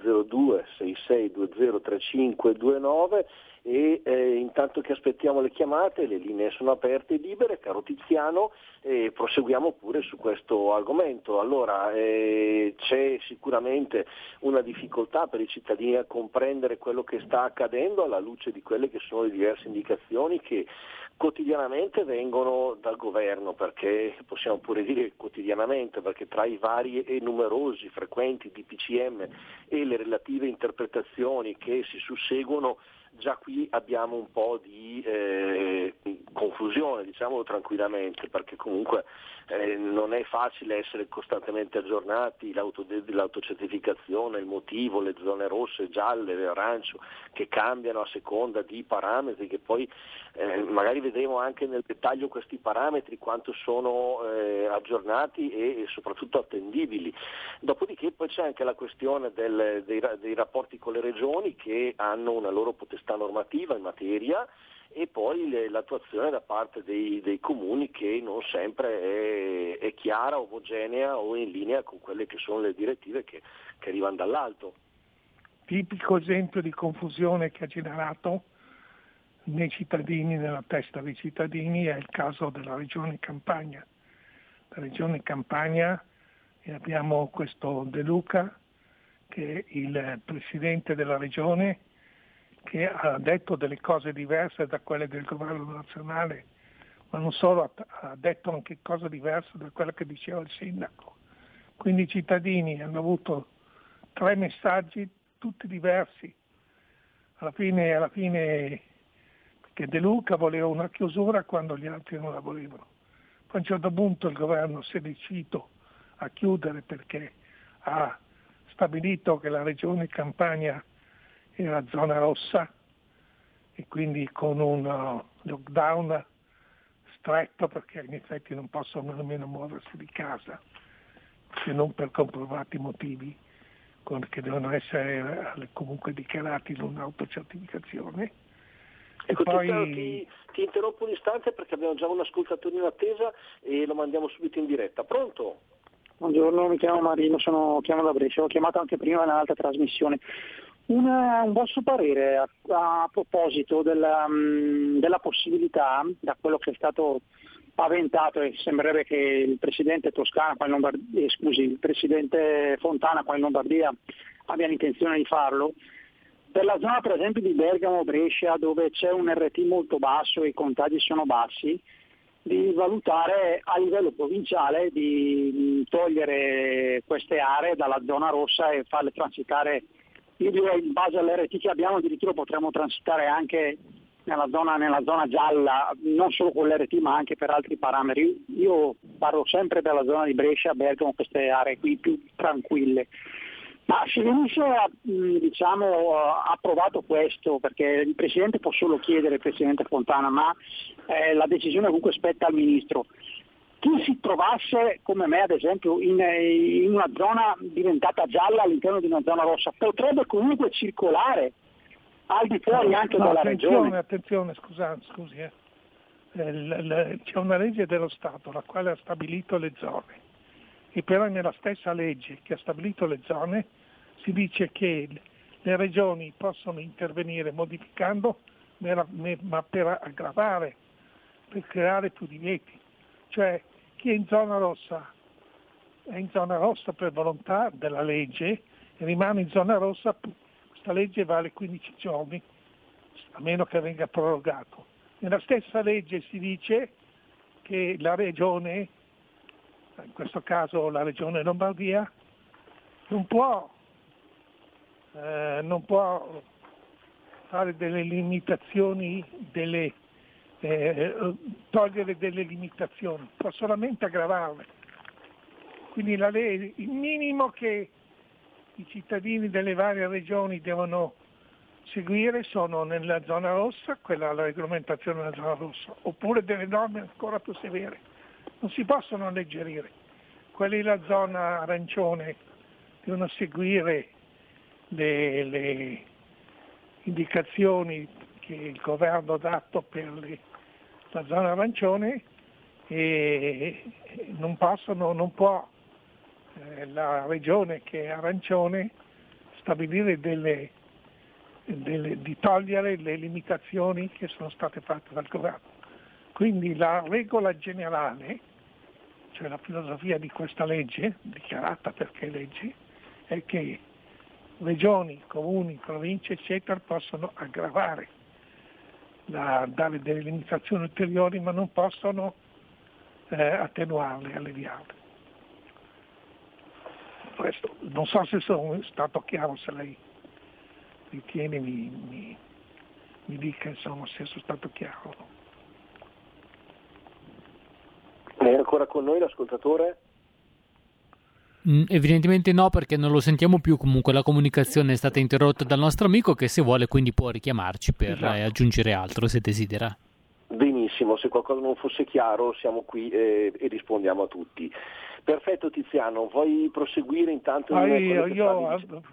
0266203529 e eh, intanto che aspettiamo le chiamate, le linee sono aperte e libere, caro Tiziano, e proseguiamo pure su questo argomento. Allora, eh, c'è sicuramente una difficoltà per i cittadini a comprendere quello che sta accadendo alla luce di quelle che sono le diverse indicazioni che quotidianamente vengono dal governo, perché possiamo pure dire quotidianamente, perché tra i vari e numerosi, frequenti DPCM e le relative interpretazioni che si susseguono, già qui abbiamo un po' di eh, confusione, diciamolo tranquillamente, perché comunque eh, non è facile essere costantemente aggiornati, l'auto- l'autocertificazione, il motivo, le zone rosse, gialle, arancio, che cambiano a seconda di parametri, che poi eh, magari vedremo anche nel dettaglio questi parametri, quanto sono eh, aggiornati e, e soprattutto attendibili. Dopodiché poi c'è anche la questione del- dei, dei rapporti con le regioni che hanno una loro potestà normativa in materia e poi le- l'attuazione da parte dei, dei comuni che non sempre è, è chiara, omogenea o in linea con quelle che sono le direttive che, che arrivano dall'alto. Tipico esempio di confusione che ha generato nei cittadini, nella testa dei cittadini, è il caso della regione Campania, la regione Campania e abbiamo questo De Luca che è il presidente della regione che ha detto delle cose diverse da quelle del governo nazionale, ma non solo, ha- detto anche cose diverse da quelle che diceva il sindaco. Quindi i cittadini hanno avuto tre messaggi tutti diversi. Alla fine, alla fine che De Luca voleva una chiusura quando gli altri non la volevano. Poi a un certo punto il governo si è deciso a chiudere perché ha stabilito che la regione Campania era zona rossa e quindi con un uh, lockdown stretto perché in effetti non possono nemmeno muoversi di casa se non per comprovati motivi che devono essere eh, comunque dichiarati in un'autocertificazione. E Ecco, poi ti, ti interrompo un istante perché abbiamo già un ascoltatore in attesa e lo mandiamo subito in diretta. Pronto? Buongiorno, mi chiamo Marino, sono, chiamo da Brescia, ho chiamato anche prima in un'altra trasmissione. Una- un vostro parere a, a proposito della, mh, della possibilità, da quello che è stato paventato e sembrerebbe che il presidente Toscana qua in Lombardia, eh, scusi, il presidente Fontana qua in Lombardia abbia l'intenzione di farlo, per la zona per esempio di Bergamo Brescia dove c'è un RT molto basso e i contagi sono bassi, di valutare a livello provinciale di mh, togliere queste aree dalla zona rossa e farle transitare, io direi in base all'RT che abbiamo addirittura potremmo transitare anche nella zona, nella zona gialla, non solo con l'RT ma anche per altri parametri. Io parlo sempre della zona di Brescia, Bergamo, queste aree qui più tranquille. Ma se venisse mh, diciamo, approvato questo, perché il Presidente può solo chiedere, il Presidente Fontana, ma eh, la decisione comunque spetta al Ministro. Chi si trovasse, come me ad esempio, in, in una zona diventata gialla all'interno di una zona rossa, potrebbe comunque circolare al di fuori anche No, dalla attenzione, regione. attenzione, scusa, scusi, eh. Eh, c'è una legge dello Stato la quale ha stabilito le zone e però nella stessa legge che ha stabilito le zone si dice che le regioni possono intervenire modificando ma ma per aggravare, per creare più divieti. Cioè chi è in zona rossa è in zona rossa per volontà della legge e rimane in zona rossa, questa legge vale 15 giorni, a meno che venga prorogato. Nella stessa legge si dice che la regione, in questo caso la regione Lombardia, non può, eh, non può fare delle limitazioni, delle, eh, togliere delle limitazioni, può solamente aggravarle. Quindi la le- il minimo che i cittadini delle varie regioni devono seguire sono nella zona rossa, quella è la regolamentazione della zona rossa, oppure delle norme ancora più severe. Non si possono alleggerire. Quelli della zona arancione devono seguire le, le indicazioni che il governo ha dato per le- la zona arancione e non possono, non può eh, la regione che è arancione stabilire delle, delle- di togliere le limitazioni che sono state fatte dal governo. Quindi la regola generale, cioè la filosofia di questa legge, dichiarata perché legge, è che regioni, comuni, province, eccetera, possono aggravare, la- dare delle limitazioni ulteriori, ma non possono eh, attenuarle, alleviarle. Questo, non so se sono stato chiaro, se lei ritiene mi, mi, mi dica insomma, se sono stato chiaro. È ancora con noi l'ascoltatore? Mm, evidentemente no, perché non lo sentiamo più. Comunque la comunicazione è stata interrotta dal nostro amico che se vuole quindi può richiamarci per Esatto. eh, aggiungere altro se desidera. Benissimo, se qualcosa non fosse chiaro siamo qui eh, e rispondiamo a tutti. Perfetto Tiziano, vuoi proseguire intanto? In io, io- dicendo?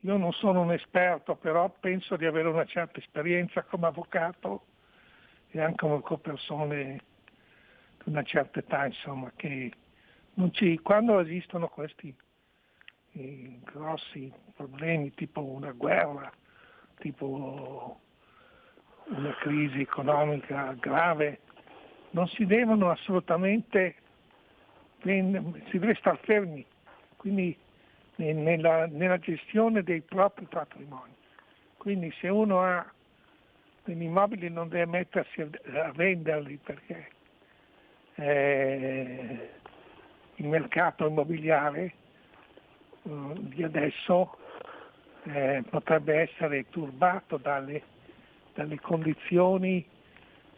io non sono un esperto, però penso di avere una certa esperienza come avvocato e anche come persone di una certa età, insomma, che ci, quando esistono questi eh, grossi problemi, tipo una guerra, tipo una crisi economica grave, non si devono assolutamente si deve star fermi, quindi ne- nella, nella gestione dei propri patrimoni. Quindi se uno ha degli immobili non deve mettersi a venderli perché eh, il mercato immobiliare eh, di adesso eh, potrebbe essere turbato dalle, dalle condizioni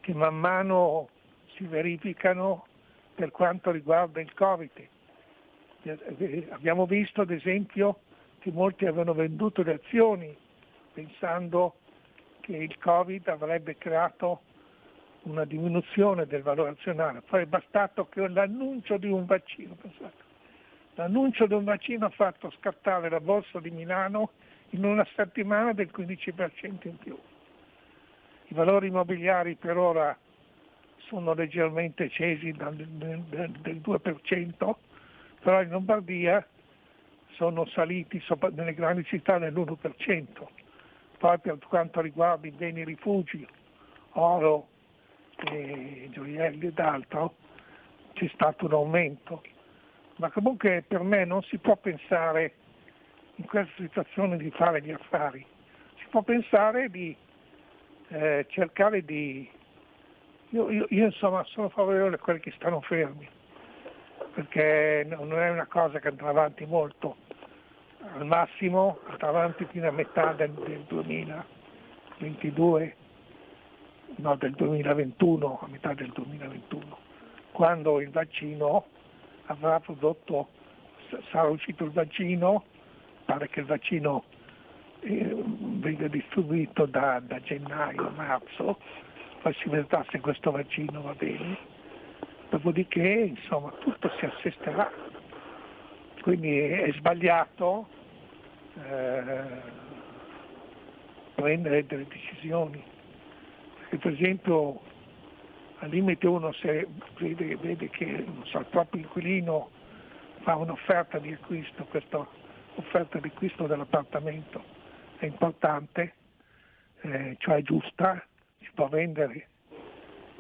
che man mano si verificano per quanto riguarda il Covid. Eh, Abbiamo visto ad esempio che molti avevano venduto le azioni pensando che il Covid avrebbe creato una diminuzione del valore azionario, poi è bastato che l'annuncio di un vaccino, pensate, l'annuncio di un vaccino ha fatto scattare la borsa di Milano in una settimana del 15% in più. I valori immobiliari per ora sono leggermente scesi del, del 2%, però in Lombardia sono saliti nelle grandi città dell'1%. Poi per quanto riguarda i beni rifugi, oro, e gioielli ed altro, c'è stato un aumento. Ma comunque per me non si può pensare in questa situazione di fare gli affari, si può pensare di eh, cercare di... Io, io- io, insomma sono favorevole a quelli che stanno fermi, perché no- non è una cosa che andrà avanti molto, al massimo andrà avanti fino a metà del, del 2022, no del 2021, a metà del 2021, quando il vaccino avrà prodotto, sarà uscito il vaccino, pare che il vaccino eh, venga distribuito da, da gennaio, marzo, poi si vedrà se questo vaccino va bene, dopodiché insomma tutto si assesterà. Quindi è sbagliato eh, prendere delle decisioni. Perché per esempio al limite uno se vede, vede che non so, il proprio inquilino fa un'offerta di acquisto, questa offerta di acquisto dell'appartamento è importante, eh, cioè giusta, si può vendere,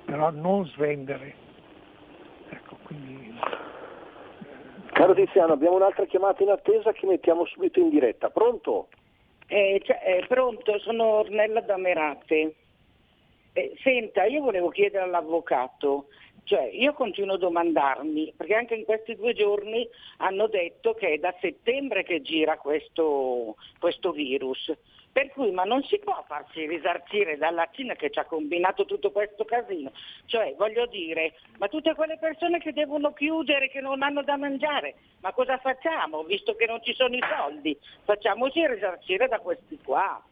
però non svendere. Ecco, quindi Caro Tiziano, abbiamo un'altra chiamata in attesa che mettiamo subito in diretta. Pronto? Eh, cioè, eh, pronto, sono Ornella da Merate. Eh, senta, io volevo chiedere all'avvocato, cioè io continuo a domandarmi, perché anche in questi due giorni hanno detto che è da settembre che gira questo, questo virus, per cui ma non si può farsi risarcire dalla Cina che ci ha combinato tutto questo casino, cioè voglio dire, ma tutte quelle persone che devono chiudere, che non hanno da mangiare, ma cosa facciamo visto che non ci sono i soldi? Facciamoci risarcire da questi qua.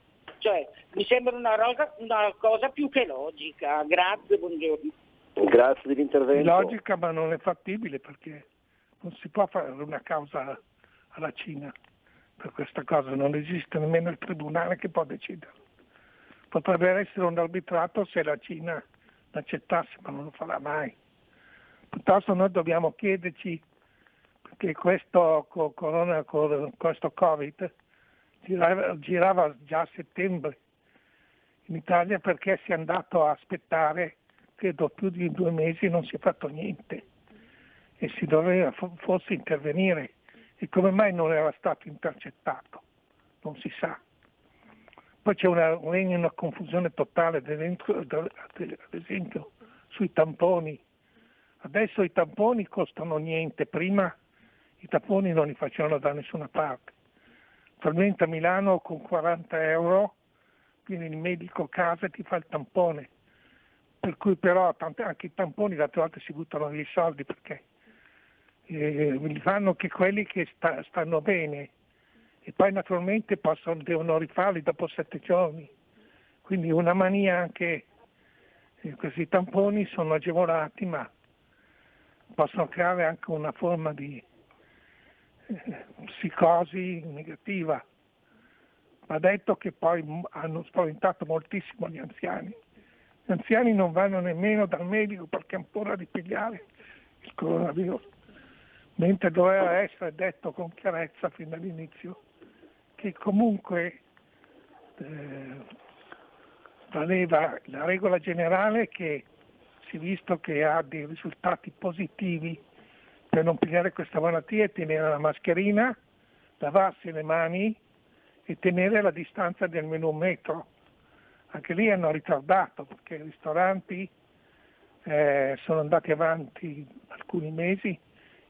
Cioè, mi sembra una, rosa- una cosa più che logica. Grazie, buongiorno. Grazie dell'intervento. logica ma non è fattibile perché non si può fare una causa alla Cina per questa cosa, non esiste nemmeno il tribunale che può decidere. Potrebbe essere un arbitrato se la Cina l'accettasse, ma non lo farà mai. Piuttosto noi dobbiamo chiederci perché questo, co- corona, co- questo Covid girava, girava già a settembre in Italia perché si è andato a aspettare, credo più di due mesi, non si è fatto niente e si doveva fo- forse intervenire e come mai non era stato intercettato? Non si sa. Poi c'è una, una confusione totale, ad esempio, sui tamponi. Adesso i tamponi costano niente, prima i tamponi non li facevano da nessuna parte. Attualmente a Milano con 40 euro viene il medico a casa e ti fa il tampone. Per cui però tante- anche i tamponi l'altra volta si buttano via i soldi perché eh, li fanno che quelli che sta- stanno bene e poi naturalmente possono, devono rifarli dopo sette giorni. Quindi una mania anche, eh, questi tamponi sono agevolati ma possono creare anche una forma di psicosi negativa. Va detto che poi hanno spaventato moltissimo gli anziani. Gli anziani non vanno nemmeno dal medico perché hanno paura di pigliare il coronavirus, mentre doveva essere detto con chiarezza fin dall'inizio che comunque eh, valeva la regola generale che si visto che ha dei risultati positivi per non pigliare questa malattia è tenere la mascherina, lavarsi le mani e tenere la distanza di almeno un metro. Anche lì hanno ritardato perché i ristoranti eh, sono andati avanti alcuni mesi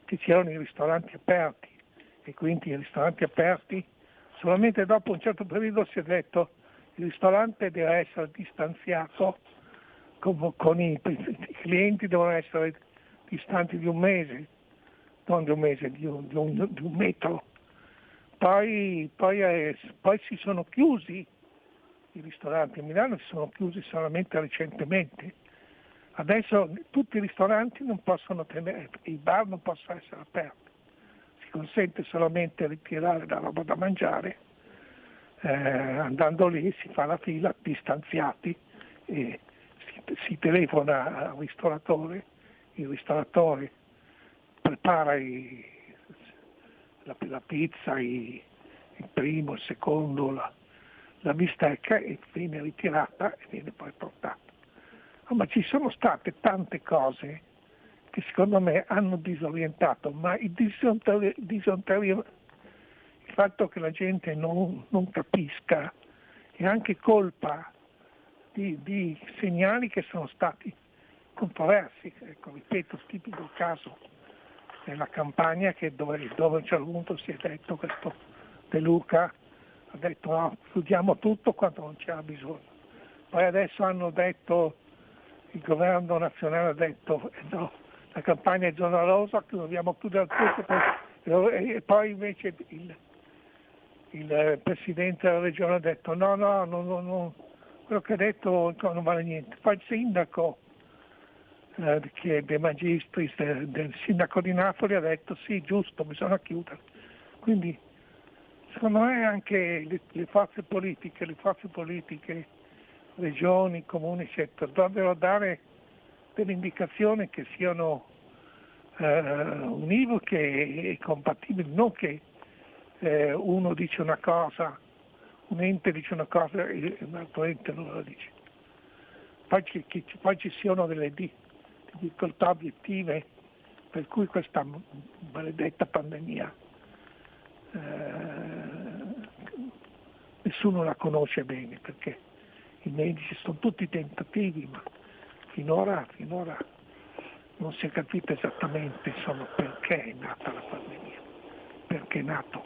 che c'erano i ristoranti aperti e quindi i ristoranti aperti solamente dopo un certo periodo si è detto il ristorante deve essere distanziato con, con i, i clienti devono essere distanti di un mese, non di un mese, di un, di un- di un metro. Poi, poi, eh, poi si sono chiusi i ristoranti a Milano, si sono chiusi solamente recentemente. Adesso tutti i ristoranti non possono tenere, i bar non possono essere aperti, si consente solamente ritirare la roba da mangiare, eh, andando lì si fa la fila distanziati e si, si telefona al ristoratore, il ristoratore prepara i- la, la pizza, i- il primo, il secondo, la, la bistecca e viene ritirata e viene poi portata. Ah, ma ci sono state tante cose che secondo me hanno disorientato, ma il, disorientari- disorientari- il fatto che la gente non, non capisca è anche colpa di, di segnali che sono stati controversi. Ecco, ripeto, tipico caso nella campagna che dove, dove a un certo punto si è detto questo De Luca ha detto no, chiudiamo tutto quando non c'era bisogno. Poi adesso hanno detto, il governo nazionale ha detto eh no, la campagna è zona rosa, dobbiamo chiudere tutto e poi invece il, il presidente della regione ha detto no, no, no, no, no, quello che ha detto non vale niente. Poi il sindaco che è De Magistris, del, sindaco di Napoli, ha detto sì, giusto, bisogna chiudere. Quindi secondo me anche le, le forze politiche, le forze politiche, regioni, comuni, eccetera, dovrebbero dare delle indicazioni che siano eh, univoche e compatibili, non che eh, uno dice una cosa, un ente dice una cosa e un altro ente non la dice. Poi che ci- poi ci siano delle difficoltà obiettive per cui questa maledetta pandemia eh, nessuno la conosce bene perché i medici sono tutti tentativi ma finora, finora non si è capito esattamente insomma, perché è nata la pandemia, perché è nato,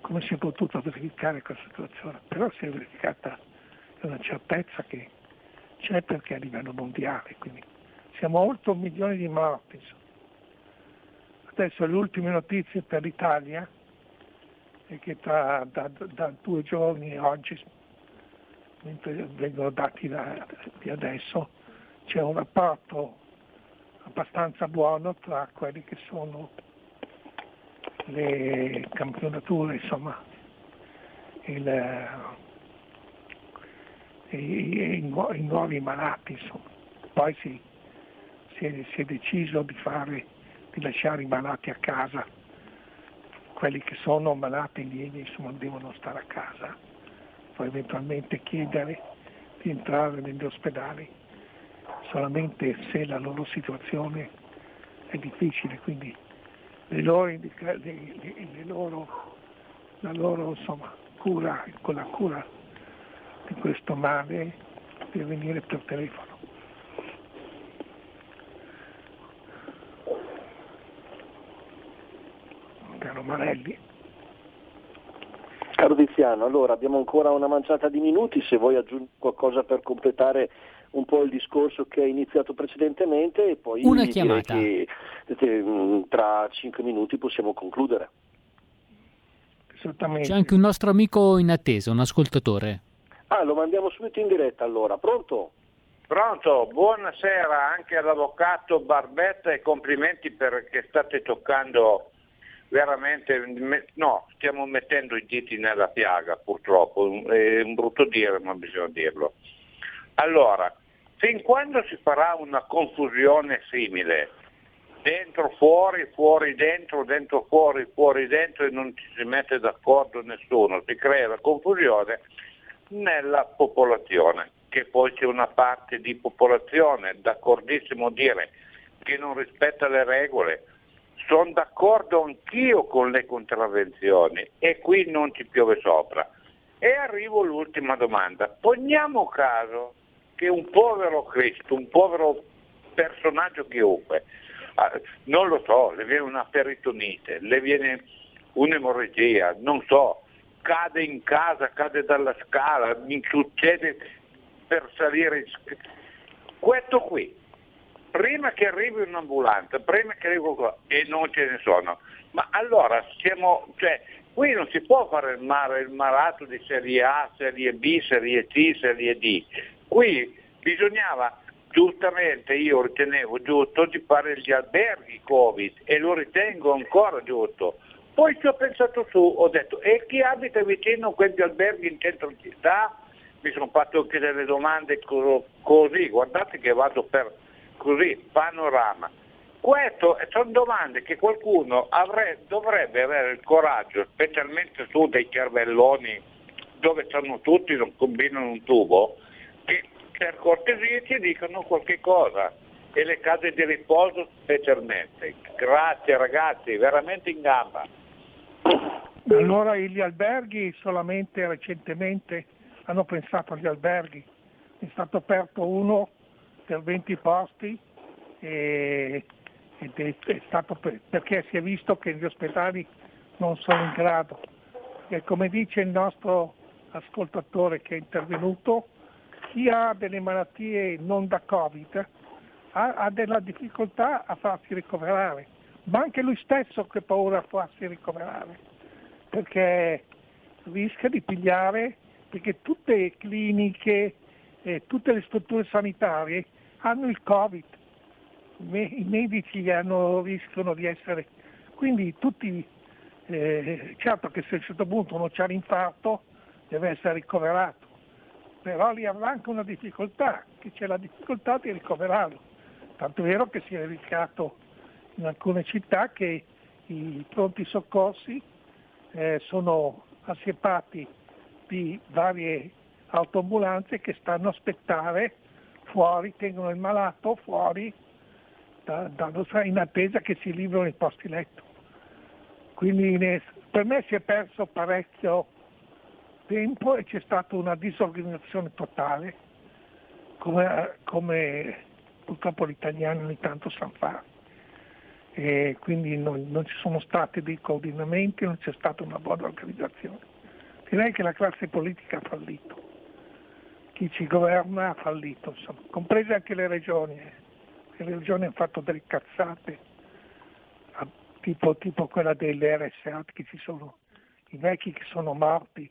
come si è potuto verificare questa situazione, però si è verificata una certezza che c'è perché a livello mondiale, quindi siamo oltre un milione di morti. Adesso le ultime notizie per l'Italia è che tra, da, da due giorni oggi, mentre vengono dati da, di adesso, c'è un rapporto abbastanza buono tra quelli che sono le campionature, insomma, il, i, i- i nu- i nuovi malati, insomma. Poi si, si è, si è deciso di, fare, di lasciare i malati a casa, quelli che sono malati lievi insomma, devono stare a casa, poi eventualmente chiedere di entrare negli ospedali. Solamente se la loro situazione è difficile, quindi le loro, le- le loro- la loro insomma, cura, con la cura di questo male deve venire per telefono. Caro Marelli. Caro Tiziano, allora abbiamo ancora una manciata di minuti, se vuoi aggiungere qualcosa per completare un po' il discorso che hai iniziato precedentemente e poi Una chiamata. che eh, mh, tra cinque minuti possiamo concludere. C'è anche un nostro amico in attesa, un ascoltatore. Ah, lo mandiamo subito in diretta allora, pronto? Pronto, buonasera anche all'avvocato Barbetta e complimenti perché state toccando veramente, me- no, stiamo mettendo i diti nella piaga purtroppo, è un brutto dire ma bisogna dirlo. Allora, fin quando si farà una confusione simile, dentro fuori, fuori dentro, dentro fuori, fuori dentro e non ci si mette d'accordo nessuno, si crea la confusione nella popolazione, che poi c'è una parte di popolazione, d'accordissimo dire, che non rispetta le regole, sono d'accordo anch'io con le contravvenzioni e qui non ci piove sopra. E arrivo all'ultima domanda. Poniamo caso che un povero Cristo, un povero personaggio chiunque, ah, non lo so, le viene una peritonite, le viene un'emorragia, non so, cade in casa, cade dalla scala, mi succede per salire in Questo qui, prima che arrivi un'ambulanza, prima che arrivi qualcosa, e non ce ne sono, ma allora siamo, cioè, qui non si può fare il, mare, il marato di serie A, serie B, serie C, serie D. Qui bisognava, giustamente io ritenevo giusto di fare gli alberghi Covid e lo ritengo ancora giusto. Poi ci ho pensato su, ho detto, e chi abita vicino a questi alberghi in centro città? Mi sono fatto anche delle domande co- così, guardate che vado per così, panorama. Queste sono domande che qualcuno avre- dovrebbe avere il coraggio, specialmente su dei cervelloni dove stanno tutti, non combinano un tubo, che per cortesia ci dicano qualche cosa e le case di riposo specialmente. Grazie ragazzi, veramente in gamba. Allora gli alberghi solamente recentemente hanno pensato agli alberghi, è stato aperto uno per 20 posti e, ed è, stato per- perché si è visto che gli ospedali non sono in grado. E come dice il nostro ascoltatore che è intervenuto, chi ha delle malattie non da Covid ha, ha della difficoltà a farsi ricoverare, ma anche lui stesso che paura a farsi ricoverare, perché rischia di pigliare, perché tutte le cliniche, e tutte le strutture sanitarie hanno il Covid, i me- i medici hanno, rischiano di essere, quindi tutti, eh, certo che se a un certo punto uno c'ha l'infarto deve essere ricoverato, però lì avrà anche una difficoltà, che c'è la difficoltà di ricoverarlo. Tanto è vero che si è verificato in alcune città che i pronti soccorsi eh, sono assiepati di varie autoambulanze che stanno a aspettare fuori, tengono il malato fuori da- da- in attesa che si livrino i posti letto. Quindi per me si è perso parecchio tempo e c'è stata una disorganizzazione totale, come, come purtroppo gli italiani ogni tanto sanno fare. E quindi non, non ci sono stati dei coordinamenti, non c'è stata una buona organizzazione. Direi che la classe politica ha fallito, chi ci governa ha fallito, insomma, comprese anche le regioni. eh. Le regioni hanno fatto delle cazzate, tipo, tipo quella delle RSA che ci sono, i vecchi che sono morti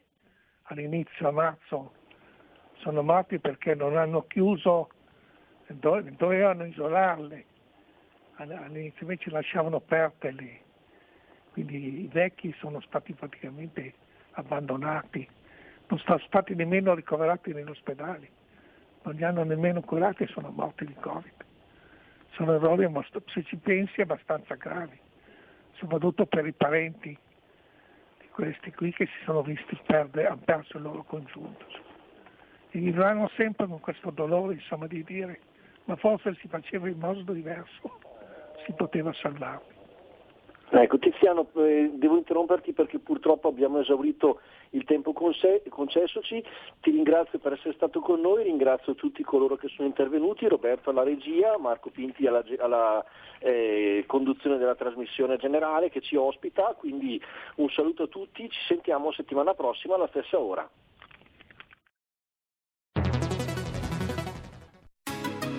all'inizio a marzo sono morti perché non hanno chiuso, do- dovevano isolarle, All- all'inizio invece lasciavano aperte le, quindi i vecchi sono stati praticamente abbandonati, non sono stati nemmeno ricoverati negli ospedali, non li hanno nemmeno curati e sono morti di Covid. Sono errori, se ci pensi, abbastanza gravi, soprattutto per i parenti di questi qui che si sono visti perdere, hanno perso il loro congiunto. E vivranno sempre con questo dolore, insomma, di dire, ma forse si faceva in modo diverso, si poteva salvarli. Ecco Tiziano, eh, devo interromperti perché purtroppo abbiamo esaurito il tempo concessoci, ti ringrazio per essere stato con noi, ringrazio tutti coloro che sono intervenuti, Roberto alla regia, Marco Pinti alla, alla, eh, conduzione della trasmissione generale che ci ospita, quindi un saluto a tutti, ci sentiamo settimana prossima alla stessa ora.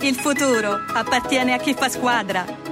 Il futuro appartiene a chi fa squadra.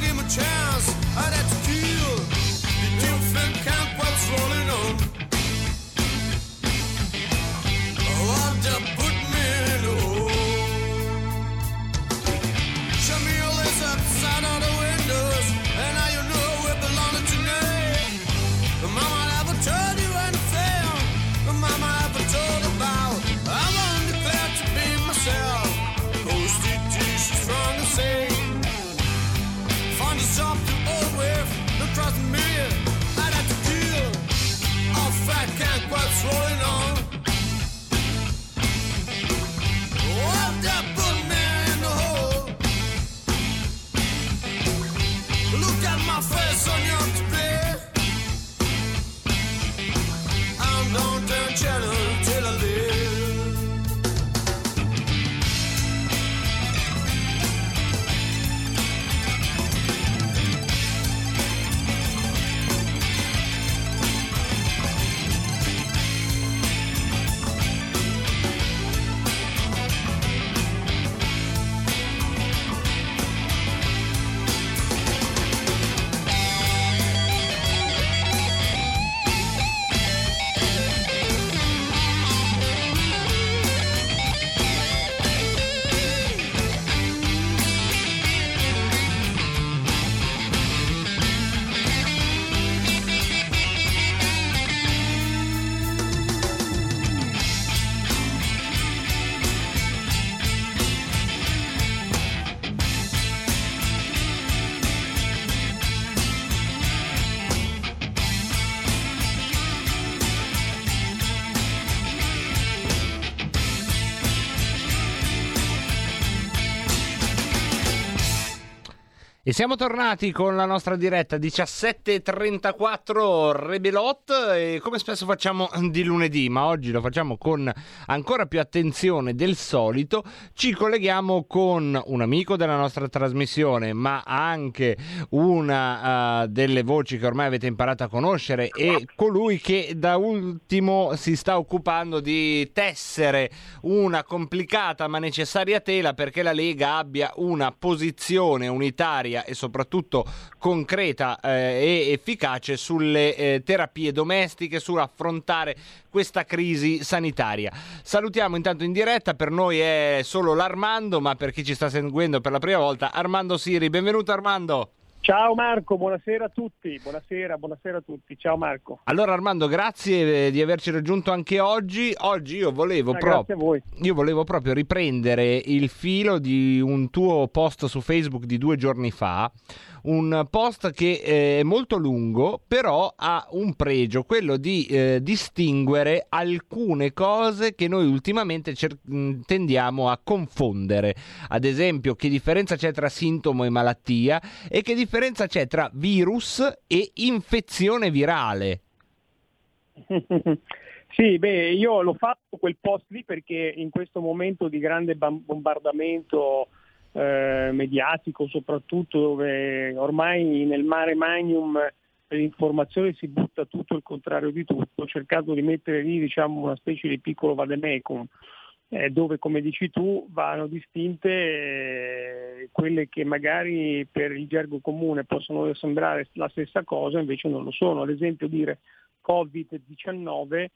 Give me a chance. I'd have to kill. Siamo tornati con la nostra diretta 17.34 Rebelot e come spesso facciamo di lunedì, ma oggi lo facciamo con ancora più attenzione del solito, ci colleghiamo con un amico della nostra trasmissione, ma anche una uh, delle voci che ormai avete imparato a conoscere e colui che da ultimo si sta occupando di tessere una complicata ma necessaria tela perché la Lega abbia una posizione unitaria e soprattutto concreta eh, e efficace sulle eh, terapie domestiche, sull'affrontare questa crisi sanitaria. Salutiamo intanto in diretta, per noi è solo l'Armando, ma per chi ci sta seguendo per la prima volta, Armando Siri. Benvenuto Armando. Ciao Marco, buonasera a tutti, buonasera, buonasera a tutti, ciao Marco. Allora Armando, grazie eh, di averci raggiunto anche oggi. Oggi io volevo, Ah, voi. io volevo proprio riprendere il filo di un tuo post su Facebook di due giorni fa. Un post che eh, è molto lungo, però ha un pregio, quello di eh, distinguere alcune cose che noi ultimamente cer- mh, tendiamo a confondere. Ad esempio, che differenza c'è tra sintomo e malattia e che differenza c'è tra virus e infezione virale. Sì, beh, io l'ho fatto quel post lì perché in questo momento di grande bombardamento eh, mediatico, soprattutto dove ormai nel mare magnum l'informazione si butta tutto il contrario di tutto, ho cercato di mettere lì diciamo, una specie di piccolo vademecum, eh, dove come dici tu vanno distinte eh, quelle che magari per il gergo comune possono sembrare la stessa cosa, invece non lo sono. Ad esempio dire Covid-19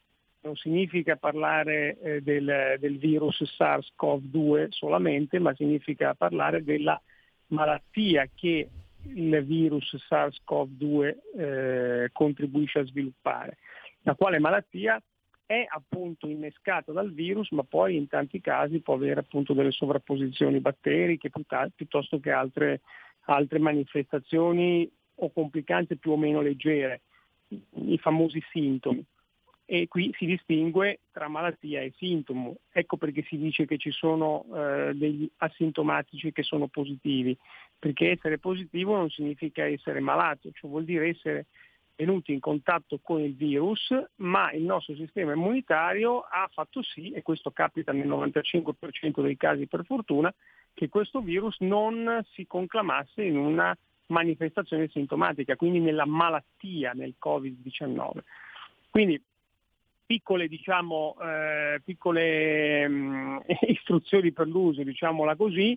non significa parlare eh, del, del virus SARS-CoV-2 solamente, ma significa parlare della malattia che il virus SARS-CoV-2 eh, contribuisce a sviluppare, la quale malattia è appunto innescata dal virus, ma poi in tanti casi può avere appunto delle sovrapposizioni batteriche piuttosto che altre, altre manifestazioni o complicanze più o meno leggere, i famosi sintomi e qui si distingue tra malattia e sintomo. Ecco perché si dice che ci sono eh, degli asintomatici che sono positivi, perché essere positivo non significa essere malato, cioè vuol dire essere venuti in contatto con il virus, ma il nostro sistema immunitario ha fatto sì, e questo capita nel 95% dei casi per fortuna, che questo virus non si conclamasse in una manifestazione sintomatica, quindi nella malattia, nel Covid-19. Quindi piccole, diciamo, eh, piccole mh, istruzioni per l'uso, diciamola così,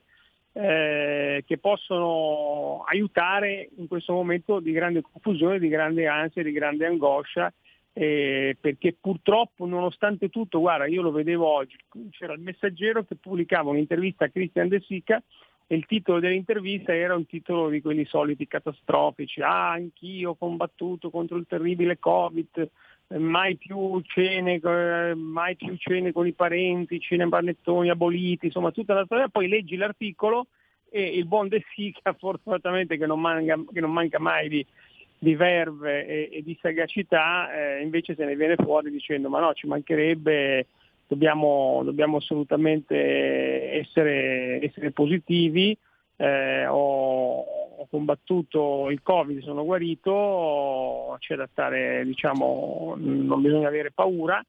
eh, che possono aiutare in questo momento di grande confusione, di grande ansia, di grande angoscia, eh, perché purtroppo nonostante tutto, guarda, io lo vedevo oggi, c'era il messaggero che pubblicava un'intervista a Christian De Sica e il titolo dell'intervista era un titolo di quelli soliti catastrofici, ah anch'io ho combattuto contro il terribile Covid, mai più cene, eh, mai più cene con i parenti, cene panettoni aboliti, insomma tutta la storia, poi leggi l'articolo e il buon De Sica fortunatamente che non manca, che non manca mai di, di verve e, e di sagacità, eh, invece se ne viene fuori dicendo ma no, ci mancherebbe, dobbiamo, dobbiamo assolutamente essere, essere positivi, eh, ho, ho combattuto il Covid, sono guarito, c'è da stare, diciamo, non bisogna avere paura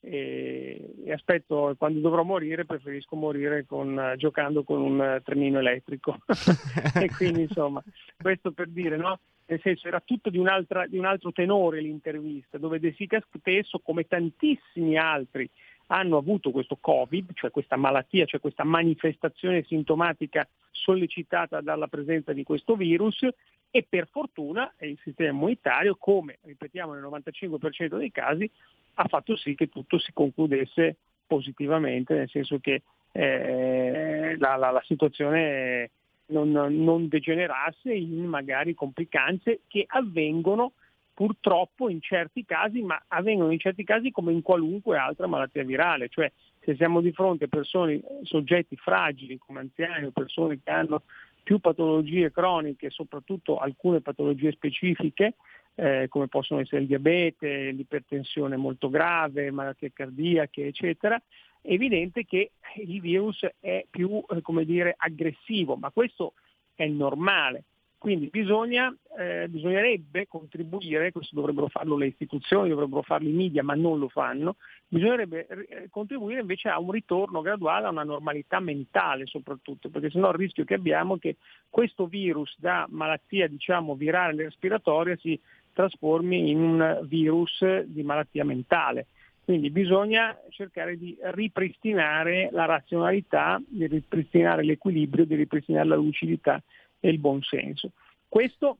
e, e aspetto quando dovrò morire preferisco morire con, giocando con un trenino elettrico e quindi insomma questo per dire no? nel senso era tutto di, di un altro tenore l'intervista dove De Sica stesso come tantissimi altri hanno avuto questo Covid, cioè questa malattia, cioè questa manifestazione sintomatica sollecitata dalla presenza di questo virus e per fortuna il sistema immunitario, come ripetiamo nel 95% dei casi, ha fatto sì che tutto si concludesse positivamente, nel senso che eh, la, la, la, situazione non, non degenerasse in magari complicanze che avvengono purtroppo in certi casi, ma avvengono in certi casi come in qualunque altra malattia virale, cioè se siamo di fronte a persone, soggetti fragili come anziani o persone che hanno più patologie croniche, soprattutto alcune patologie specifiche, eh, come possono essere il diabete, l'ipertensione molto grave, malattie cardiache, eccetera, è evidente che il virus è più, eh, dire, aggressivo, ma questo è normale. Quindi bisogna, eh, bisognerebbe contribuire, questo dovrebbero farlo le istituzioni, dovrebbero farlo i media, ma non lo fanno, bisognerebbe eh, contribuire invece a un ritorno graduale a una normalità mentale soprattutto, perché sennò il rischio che abbiamo è che questo virus da malattia diciamo virale respiratoria si trasformi in un virus di malattia mentale. Quindi bisogna cercare di ripristinare la razionalità, di ripristinare l'equilibrio, di ripristinare la lucidità e il buonsenso. Questo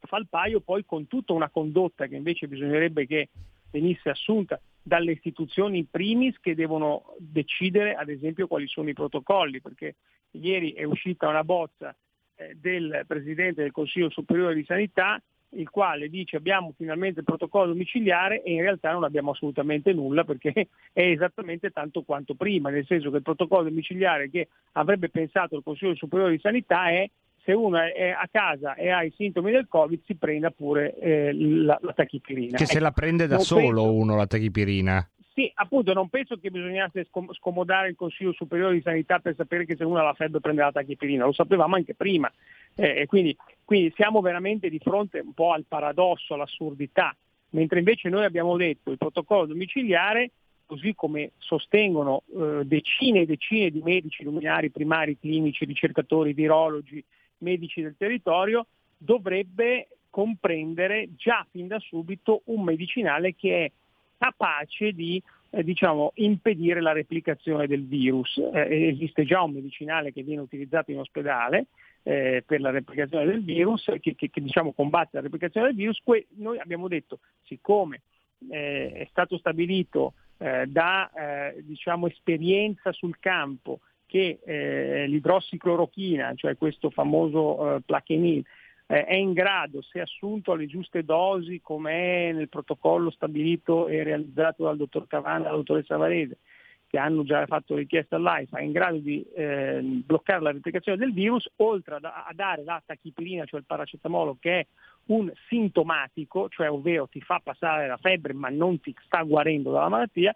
fa il paio poi con tutta una condotta che invece bisognerebbe che venisse assunta dalle istituzioni in primis che devono decidere ad esempio quali sono i protocolli, perché ieri è uscita una bozza eh, del Presidente del Consiglio Superiore di Sanità il quale dice abbiamo finalmente il protocollo domiciliare e in realtà non abbiamo assolutamente nulla perché è esattamente tanto quanto prima, nel senso che il protocollo domiciliare che avrebbe pensato il Consiglio Superiore di Sanità è se uno è a casa e ha i sintomi del Covid si prenda pure eh, la, la tachipirina. Che se Ecco, la prende da solo penso- uno la tachipirina. sì, appunto, non penso che bisognasse scom- scomodare il Consiglio Superiore di Sanità per sapere che se uno ha la febbre prende la tachipirina, lo sapevamo anche prima. Eh, e quindi, quindi siamo veramente di fronte un po' al paradosso, all'assurdità, mentre invece noi abbiamo detto il protocollo domiciliare, così come sostengono eh, decine e decine di medici luminari, primari, clinici, ricercatori, virologi, medici del territorio, dovrebbe comprendere già fin da subito un medicinale che è capace di eh, diciamo, impedire la replicazione del virus. Eh, esiste già un medicinale che viene utilizzato in ospedale eh, per la replicazione del virus, che, che- che, diciamo, combatte la replicazione del virus. Que- noi abbiamo detto, siccome eh, è stato stabilito eh, da eh, diciamo, esperienza sul campo che eh, l'idrossiclorochina, cioè questo famoso eh, plaquenil, eh, è in grado, se assunto alle giuste dosi, come è nel protocollo stabilito e realizzato dal dottor Cavana e dalla dottoressa Varese, che hanno già fatto richiesta all'AIFA, è in grado di eh, bloccare la replicazione del virus, oltre a, a dare la tachipirina, cioè il paracetamolo, che è un sintomatico, cioè ovvero ti fa passare la febbre ma non ti sta guarendo dalla malattia,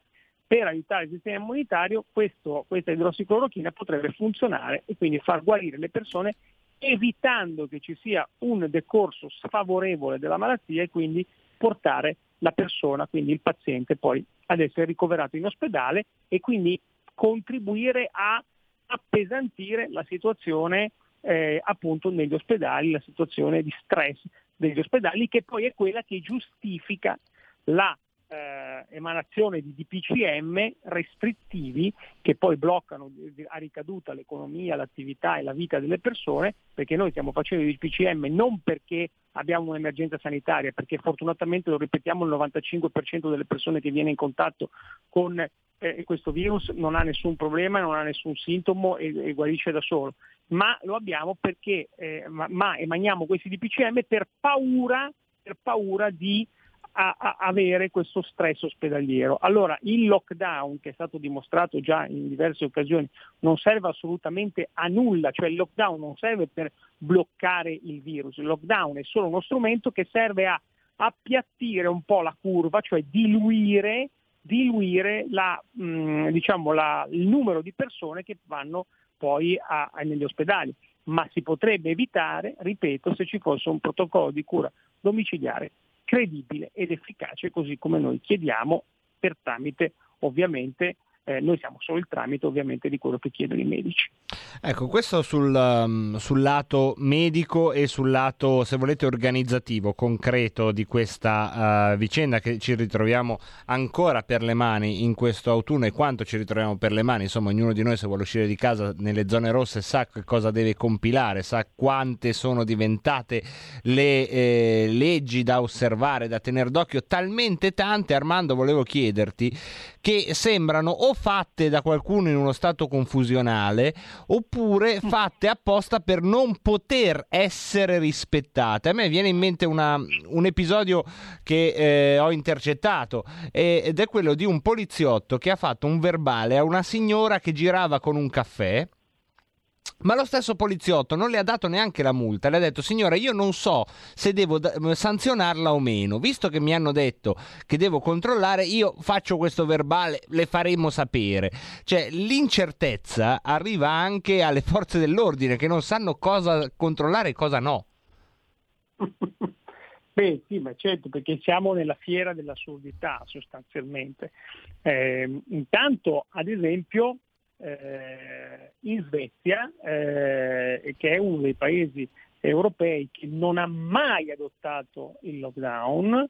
per aiutare il sistema immunitario questo- questa idrossiclorochina potrebbe funzionare e quindi far guarire le persone evitando che ci sia un decorso sfavorevole della malattia e quindi portare la persona, quindi il paziente, poi ad essere ricoverato in ospedale e quindi contribuire a appesantire la situazione eh, appunto negli ospedali, la situazione di stress degli ospedali, che poi è quella che giustifica la eh, emanazione di DPCM restrittivi che poi bloccano a ricaduta l'economia, l'attività e la vita delle persone, perché noi stiamo facendo i DPCM non perché abbiamo un'emergenza sanitaria, perché fortunatamente, lo ripetiamo, il 95% delle persone che viene in contatto con eh, questo virus non ha nessun problema, non ha nessun sintomo e, e guarisce da solo, ma lo abbiamo perché eh, ma, ma emaniamo questi DPCM per paura, per paura di a, a- avere questo stress ospedaliero. Allora il lockdown, che è stato dimostrato già in diverse occasioni, non serve assolutamente a nulla, cioè il lockdown non serve per bloccare il virus, il lockdown è solo uno strumento che serve a appiattire un po' la curva, cioè diluire, diluire la, mh, diciamo, la- il numero di persone che vanno poi a- a- negli ospedali. Ma si potrebbe evitare, ripeto, se ci fosse un protocollo di cura domiciliare credibile ed efficace, così come noi chiediamo per tramite, ovviamente, eh, noi siamo solo il tramite ovviamente di quello che chiedono i medici. Ecco, questo sul, um, sul lato medico e sul lato, se volete, organizzativo, concreto di questa uh, vicenda che ci ritroviamo ancora per le mani in questo autunno e quanto ci ritroviamo per le mani, insomma, ognuno di noi se vuole uscire di casa nelle zone rosse sa che cosa deve compilare, sa quante sono diventate le eh, leggi da osservare, da tenere d'occhio, talmente tante, Armando, volevo chiederti, che sembrano o fatte da qualcuno in uno stato confusionale oppure fatte apposta per non poter essere rispettate. A me viene in mente una- un episodio che eh, ho intercettato eh, ed è quello di un poliziotto che ha fatto un verbale a una signora che girava con un caffè. Ma lo stesso poliziotto non le ha dato neanche la multa, le ha detto signora io non so se devo da- sanzionarla o meno, visto che mi hanno detto che devo controllare, io faccio questo verbale, le faremo sapere. Cioè l'incertezza arriva anche alle forze dell'ordine che non sanno cosa controllare e cosa no. Beh sì, ma certo, perché siamo nella fiera dell'assurdità sostanzialmente. Eh, intanto, ad esempio, eh, in Svezia, eh, che è uno dei paesi europei che non ha mai adottato il lockdown,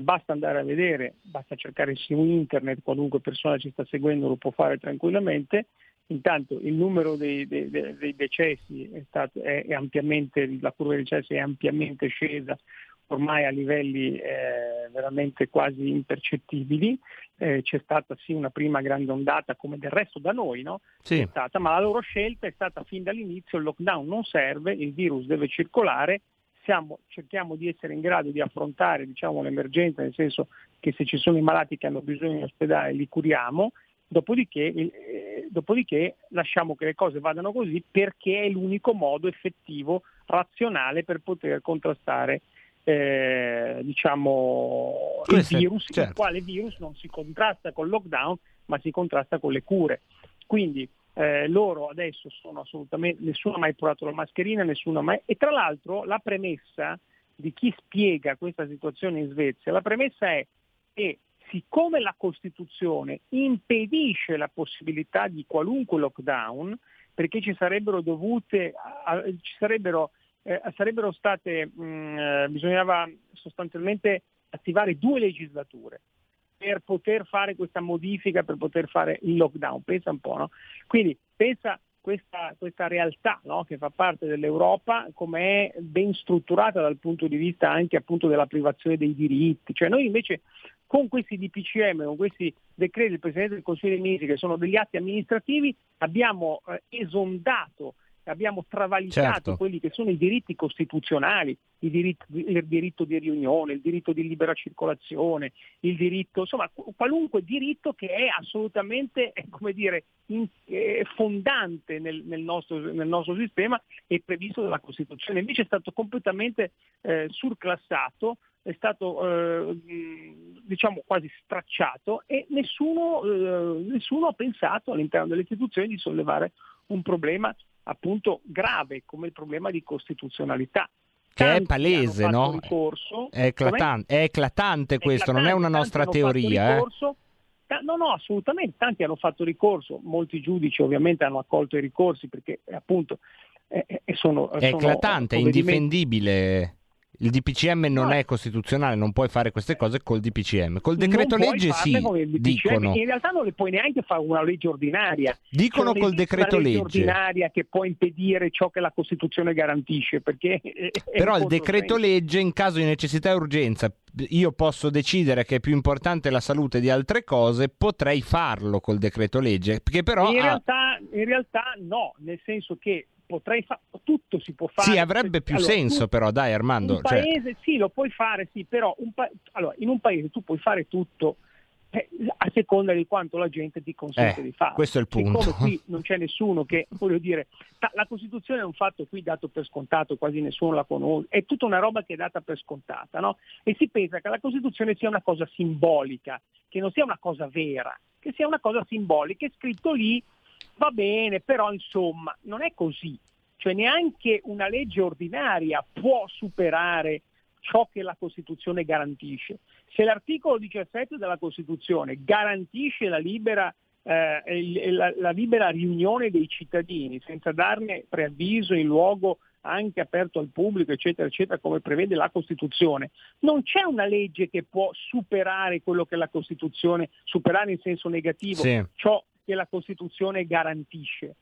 basta andare a vedere, basta cercare su internet, qualunque persona ci sta seguendo lo può fare tranquillamente, intanto il numero dei, dei- dei- decessi è stato, è, è ampiamente, la curva dei decessi è ampiamente scesa ormai a livelli eh, veramente quasi impercettibili. Eh, c'è stata sì una prima grande ondata come del resto da noi, no? Sì. Stata, ma la loro scelta è stata fin dall'inizio il lockdown non serve, il virus deve circolare, siamo- cerchiamo di essere in grado di affrontare diciamo, l'emergenza, nel senso che se ci sono i malati che hanno bisogno di ospedale li curiamo, dopodiché, eh, dopodiché lasciamo che le cose vadano così perché è l'unico modo effettivo, razionale per poter contrastare eh, diciamo, il virus, il certo. quale virus non si contrasta col lockdown ma si contrasta con le cure. Quindi eh, loro adesso sono assolutamente, nessuno ha mai provato la mascherina, nessuno ha mai... E tra l'altro la premessa di chi spiega questa situazione in Svezia, la premessa è che siccome la Costituzione impedisce la possibilità di qualunque lockdown, perché ci sarebbero dovute, ci sarebbero, eh, sarebbero state, mh, eh, bisognava sostanzialmente attivare due legislature per poter fare questa modifica, per poter fare il lockdown. Pensa un po', no? Quindi pensa questa, questa realtà no? che fa parte dell'Europa come è ben strutturata dal punto di vista anche appunto della privazione dei diritti. Cioè noi invece con questi DPCM, con questi decreti del Presidente del Consiglio dei Ministri che sono degli atti amministrativi, abbiamo eh, esondato, abbiamo travalicato Certo. quelli che sono i diritti costituzionali, il diritto, il diritto di riunione, il diritto di libera circolazione, il diritto, insomma qu- qualunque diritto che è assolutamente, eh, come dire, in- eh, fondante nel, nel nostro, nel nostro sistema e previsto dalla Costituzione. Invece è stato completamente eh, surclassato, è stato eh, diciamo quasi stracciato e nessuno, eh, nessuno ha pensato all'interno delle istituzioni di sollevare un problema appunto grave come il problema di costituzionalità. Che è Tanti palese, hanno fatto no? ricorso. È eclatante, è eclatante questo, non è una Eclatante, nostra teoria. eh. ricorso. Ta- No, no, assolutamente, tanti hanno fatto ricorso, molti giudici ovviamente hanno accolto i ricorsi perché eh, appunto eh, eh, sono... È eclatante, è indifendibile. Il DPCM non No. è costituzionale, non puoi fare queste cose col DPCM. Col Non decreto puoi legge sì, dicono. In realtà non le puoi neanche fare una legge ordinaria. Dicono col non decreto legge legge. ordinaria che può impedire ciò che la Costituzione garantisce, Però il decreto legge in caso di necessità e urgenza, io posso decidere che è più importante la salute di altre cose, potrei farlo col decreto legge, che però in, ha- realtà, in realtà no, nel senso che potrei fare tutto si può fare. sì, avrebbe più Allora, senso tu- però, dai Armando. Un cioè- paese sì, lo puoi fare, sì, però pa- allora, in un paese tu puoi fare tutto eh, a seconda di quanto la gente ti consente Eh, di fare. questo è il punto. Siccome qui non c'è nessuno che, voglio dire, ta- la Costituzione è un fatto qui dato per scontato, quasi nessuno la conosce, è tutta una roba che è data per scontata, no? E si pensa che la Costituzione sia una cosa simbolica, che non sia una cosa vera, che sia una cosa simbolica, è scritto lì, va bene, però insomma, non è così. Cioè neanche una legge ordinaria può superare ciò che la Costituzione garantisce. Se l'articolo 17 della Costituzione garantisce la libera, eh, la- la libera riunione dei cittadini senza darne preavviso in luogo anche aperto al pubblico, eccetera, eccetera, come prevede la Costituzione, non c'è una legge che può superare quello che la Costituzione, superare in senso negativo, Sì. ciò che la Costituzione garantisce.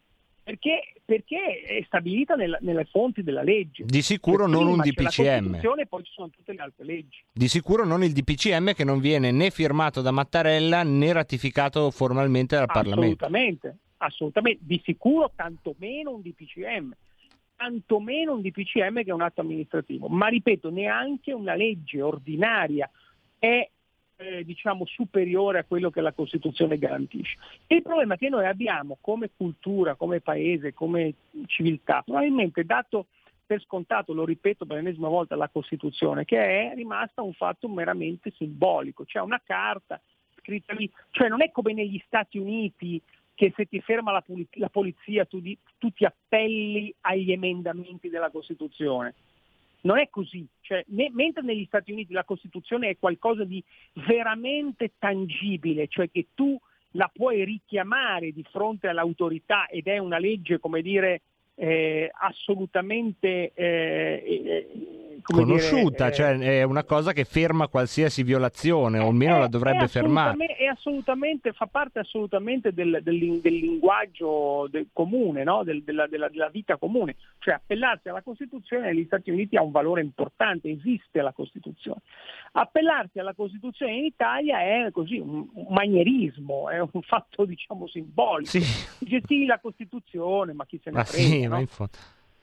Perché, perché è stabilita nella- nelle fonti della legge. Di sicuro non un DPCM. Costituzione poi ci sono tutte le altre leggi. Di sicuro non il DPCM che non viene né firmato da Mattarella né ratificato formalmente dal Parlamento. Assolutamente, assolutamente. Di sicuro tantomeno un DPCM, tantomeno un DPCM che è un atto amministrativo. Ma ripeto, neanche una legge ordinaria è eh, diciamo superiore a quello che la Costituzione garantisce. Il problema che noi abbiamo come cultura, come paese, come civiltà, probabilmente dato per scontato, lo ripeto per l'ennesima volta, la Costituzione, che è rimasta un fatto meramente simbolico, c'è una carta scritta lì, cioè non è come negli Stati Uniti che se ti ferma la polizia tu, di- tu ti appelli agli emendamenti della Costituzione. Non è così, cioè, me- mentre negli Stati Uniti la Costituzione è qualcosa di veramente tangibile, cioè che tu la puoi richiamare di fronte all'autorità ed è una legge, come dire, eh, assolutamente eh, eh, Conosciuta, dire, eh, cioè è una cosa che ferma qualsiasi violazione, o almeno è- la dovrebbe è fermare. È assolutamente, fa parte assolutamente del, del- del linguaggio del comune, no? Del- della, della- della vita comune. Cioè appellarsi alla Costituzione negli Stati Uniti ha un valore importante, esiste la Costituzione. Appellarsi alla Costituzione in Italia è così un, un manierismo, è un fatto diciamo simbolico. Dice sì la Costituzione, ma chi se ne Ma frega. sì, no?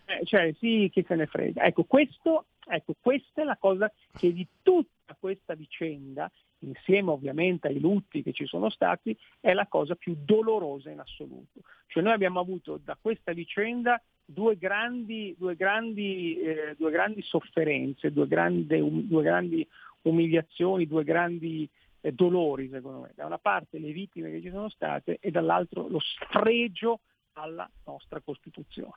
Eh, cioè sì, chi se ne frega. Ecco, questo, ecco, questa è la cosa che di tutta questa vicenda, insieme ovviamente ai lutti che ci sono stati, è la cosa più dolorosa in assoluto. Cioè noi abbiamo avuto da questa vicenda due grandi, due grandi, eh, due grandi sofferenze, due grandi, um- due grandi umiliazioni, due grandi eh, dolori, secondo me. Da una parte le vittime che ci sono state e dall'altro lo sfregio alla nostra Costituzione.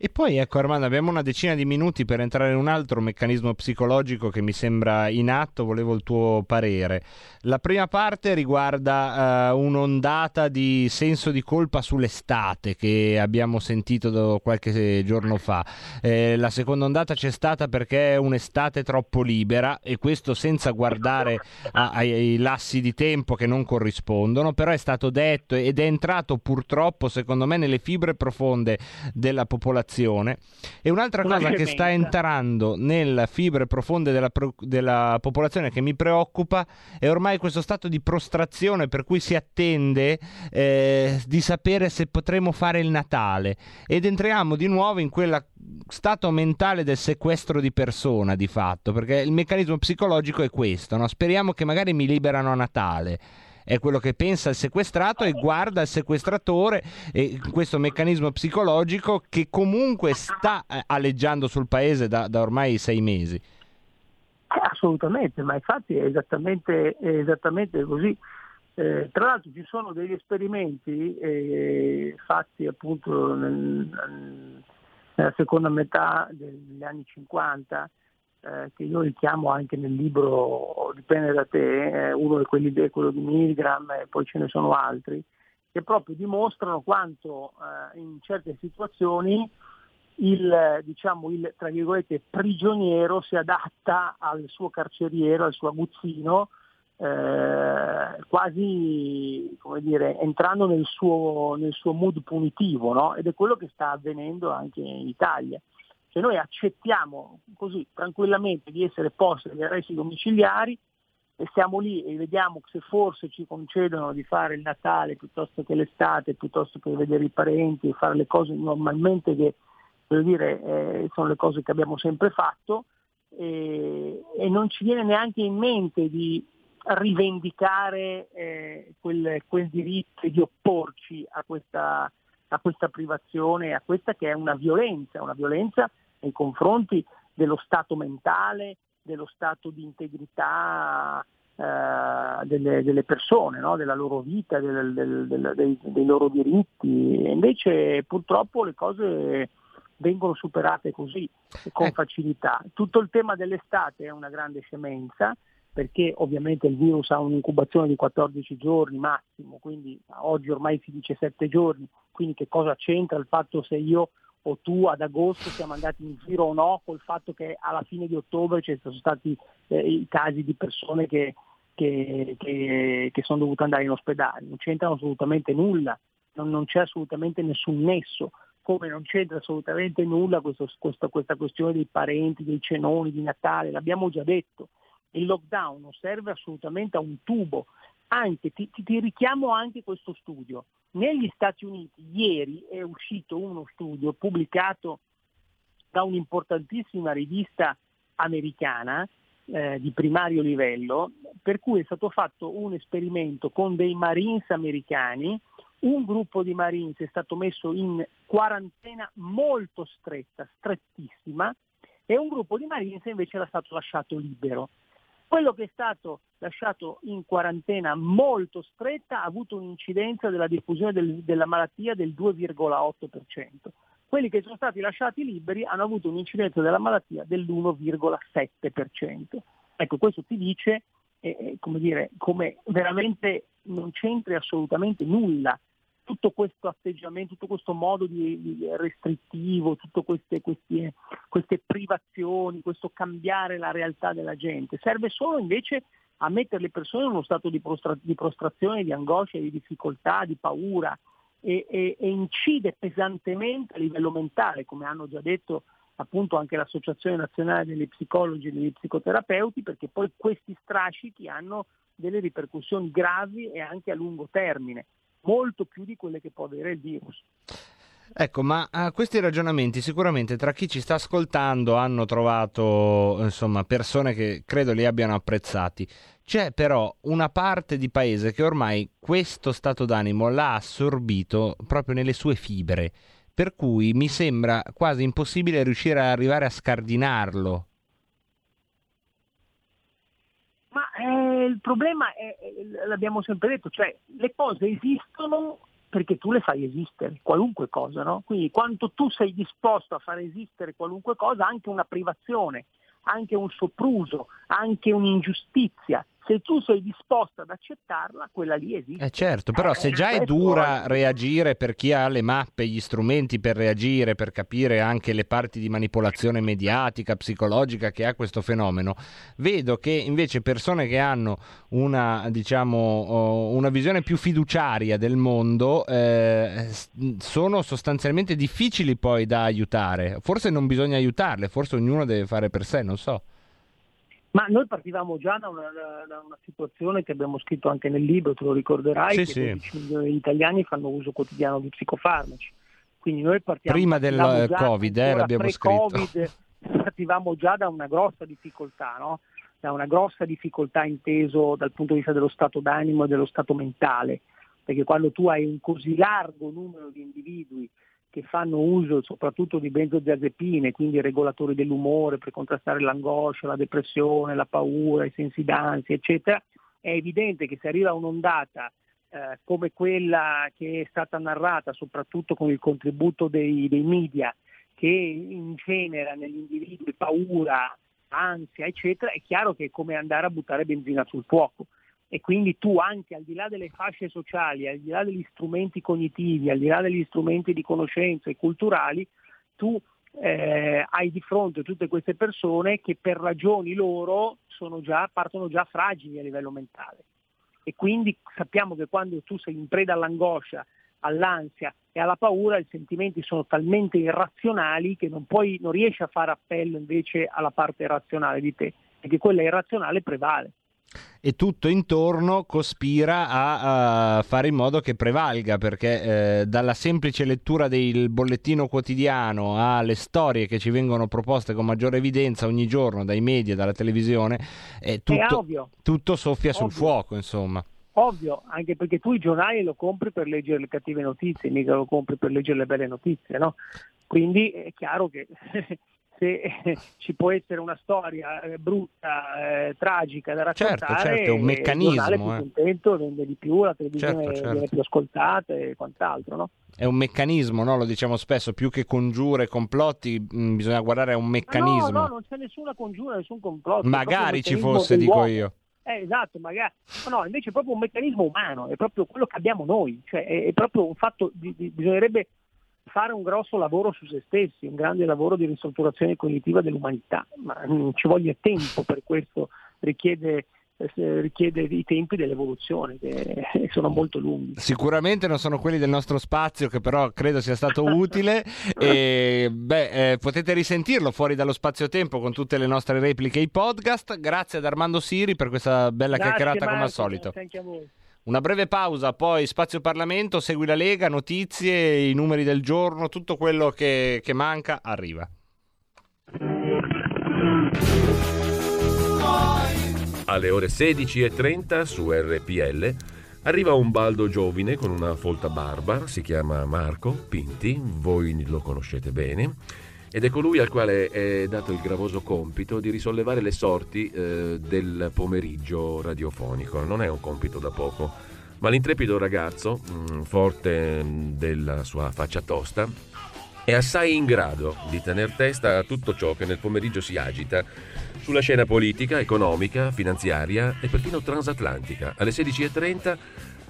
E poi ecco Armando, abbiamo una decina di minuti per entrare in un altro meccanismo psicologico che mi sembra in atto, volevo il tuo parere. La prima parte riguarda eh, un'ondata di senso di colpa sull'estate che abbiamo sentito qualche giorno fa. Eh, la seconda ondata c'è stata perché è un'estate troppo libera e questo senza guardare a- ai, ai lassi di tempo che non corrispondono, però è stato detto ed è entrato purtroppo secondo me nelle fibre profonde della popolazione. E un'altra Una cosa che sta entrando nelle fibre profonde della, pro- della popolazione che mi preoccupa è ormai questo stato di prostrazione per cui si attende eh, di sapere se potremo fare il Natale. Ed entriamo di nuovo in quel stato mentale del sequestro di persona di fatto perché il meccanismo psicologico è questo no? speriamo che magari mi liberano a Natale è quello che pensa il sequestrato e guarda il sequestratore e questo meccanismo psicologico che comunque sta eh, aleggiando sul paese da, da ormai sei mesi. Eh, Assolutamente, ma infatti è esattamente, è esattamente così. Eh, tra l'altro ci sono degli esperimenti eh, fatti appunto nel- nella seconda metà degli anni 50 eh, che io richiamo anche nel libro Dipende da te, eh, uno di quelli è quello di Milgram e poi ce ne sono altri, che proprio dimostrano quanto eh, in certe situazioni il, diciamo, il prigioniero si adatta al suo carceriero, al suo aguzzino, eh, quasi dire, entrando nel suo, nel suo mood punitivo, no? ed è quello che sta avvenendo anche in Italia. Cioè noi accettiamo così tranquillamente di essere posti agli arresti domiciliari e stiamo lì e vediamo se forse ci concedono di fare il Natale piuttosto che l'estate, piuttosto che vedere i parenti e fare le cose normalmente che dire, eh, sono le cose che abbiamo sempre fatto e, e non ci viene neanche in mente di rivendicare eh, quel, quel diritto e di opporci a questa, a questa privazione, a questa che è una violenza, una violenza nei confronti dello stato mentale, dello stato di integrità eh, delle, delle persone, no? della loro vita, del- del- del- dei, dei loro diritti. E invece purtroppo le cose vengono superate così, con facilità. Tutto il tema dell'estate è una grande scemenza, perché ovviamente il virus ha un'incubazione di 14 giorni massimo, quindi oggi ormai si dice 7 giorni, quindi che cosa c'entra il fatto se io o tu ad agosto siamo andati in giro o no col fatto che alla fine di ottobre ci sono stati eh, i casi di persone che, che- che- che sono dovute andare in ospedale, non c'entra assolutamente nulla, non, non c'è assolutamente nessun nesso, come non c'entra assolutamente nulla questo- questo- questa questione dei parenti, dei cenoni di Natale, l'abbiamo già detto, il lockdown non serve assolutamente a un tubo, anche ti, ti- richiamo anche questo studio. Negli Stati Uniti ieri è uscito uno studio pubblicato da un'importantissima rivista americana eh, di primario livello, per cui è stato fatto un esperimento con dei Marines americani, un gruppo di Marines è stato messo in quarantena molto stretta, strettissima, e un gruppo di Marines invece era stato lasciato libero. Quello che è stato lasciato in quarantena molto stretta ha avuto un'incidenza della diffusione del- della malattia del 2,8%. Quelli che sono stati lasciati liberi hanno avuto un'incidenza della malattia dell'1,7%. Ecco, questo ti dice eh, eh, come, dire, come veramente non c'entri assolutamente nulla tutto questo atteggiamento, tutto questo modo di, di restrittivo, tutte queste, questi- queste privazioni, questo cambiare la realtà della gente, serve solo invece a mettere le persone in uno stato di, prostra- di prostrazione, di angoscia, di difficoltà, di paura e, e- e incide pesantemente a livello mentale, come hanno già detto appunto anche l'Associazione Nazionale degli Psicologi e degli Psicoterapeuti, perché poi questi strascichi hanno delle ripercussioni gravi e anche a lungo termine, molto più di quelle che può avere il virus. Ecco, ma a questi ragionamenti sicuramente tra chi ci sta ascoltando hanno trovato insomma, persone che credo li abbiano apprezzati. C'è però una parte di paese che ormai questo stato d'animo l'ha assorbito proprio nelle sue fibre, per cui mi sembra quasi impossibile riuscire ad arrivare a scardinarlo. Ma eh, il problema è, l'abbiamo sempre detto, cioè le cose esistono perché tu le fai esistere, qualunque cosa, no? Quindi quanto tu sei disposto a far esistere qualunque cosa, anche una privazione, anche un sopruso, anche un'ingiustizia, se tu sei disposto ad accettarla, quella lì esiste. Eh certo, però se già è dura reagire per chi ha le mappe, gli strumenti per reagire, per capire anche le parti di manipolazione mediatica, psicologica che ha questo fenomeno, vedo che invece persone che hanno una, diciamo, una visione più fiduciaria del mondo eh, sono sostanzialmente difficili poi da aiutare. Forse non bisogna aiutarle, forse ognuno deve fare per sé, non so. Ma noi partivamo già da una, da- una situazione che abbiamo scritto anche nel libro, te lo ricorderai, Sì, che sì. 12 milioni di italiani fanno uso quotidiano di psicofarmaci. Quindi noi partiamo, Prima del, già, Covid, eh, l'abbiamo pre-Covid, partivamo già da una grossa difficoltà, no? da una grossa difficoltà inteso dal punto di vista dello stato d'animo e dello stato mentale, perché quando tu hai un così largo numero di individui che fanno uso soprattutto di benzodiazepine, quindi regolatori dell'umore per contrastare l'angoscia, la depressione, la paura, i sensi d'ansia, eccetera, è evidente che se arriva un'ondata eh, come quella che è stata narrata soprattutto con il contributo dei, dei media che ingenera negli individui paura, ansia, eccetera, è chiaro che è come andare a buttare benzina sul fuoco. E quindi tu anche al di là delle fasce sociali, al di là degli strumenti cognitivi, al di là degli strumenti di conoscenza e culturali, tu eh, hai di fronte tutte queste persone che per ragioni loro già, partono già fragili a livello mentale. E quindi sappiamo che quando tu sei in preda all'angoscia, all'ansia e alla paura, i sentimenti sono talmente irrazionali che non, puoi, non riesci a fare appello invece alla parte razionale di te, perché quella irrazionale prevale. E tutto intorno cospira a, a fare in modo che prevalga perché eh, dalla semplice lettura del bollettino quotidiano alle storie che ci vengono proposte con maggiore evidenza ogni giorno dai media, dalla televisione, eh, tutto, ovvio. tutto soffia sul Ovvio. fuoco, insomma. Ovvio, anche perché tu i giornali lo compri per leggere le cattive notizie, mica lo compri per leggere le belle notizie, no? Quindi è chiaro che se ci può essere una storia eh, brutta, eh, tragica da Certo, raccontare, certo, è un il giornale è meccanismo, più eh. contento, vende di più, la televisione Certo, certo. viene più ascoltata e quant'altro, no? È un meccanismo, no? lo diciamo spesso, più che congiure, complotti, mh, bisogna guardare a un meccanismo. No, no, non c'è nessuna congiura, nessun complotto. Magari ci fosse, meccanismo dico io. Eh, esatto, magari. No, no, invece è proprio un meccanismo umano, è proprio quello che abbiamo noi, cioè è, è proprio un fatto, di, di- bisognerebbe fare un grosso lavoro su se stessi, un grande lavoro di ristrutturazione cognitiva dell'umanità, ma mm, ci voglia tempo per questo, richiede, eh, richiede i tempi dell'evoluzione che sono molto lunghi. Sicuramente non sono quelli del nostro spazio, che però credo sia stato utile. e beh, eh, potete risentirlo fuori dallo spazio-tempo con tutte le nostre repliche e i podcast. Grazie ad Armando Siri per questa bella Grazie, chiacchierata come al Marco, solito. grazie anche a voi. Una breve pausa, poi spazio Parlamento, segui la Lega, notizie, i numeri del giorno, tutto quello che, che manca arriva. Alle ore 16.30 su RPL arriva un baldo giovine con una folta barba, si chiama Marco Pinti, voi lo conoscete bene, ed è colui al quale è dato il gravoso compito di risollevare le sorti eh, del pomeriggio radiofonico. Non è un compito da poco, ma l'intrepido ragazzo, mm, forte mm, della sua faccia tosta, è assai in grado di tener testa a tutto ciò che nel pomeriggio si agita sulla scena politica, economica, finanziaria e perfino transatlantica. Alle 16.30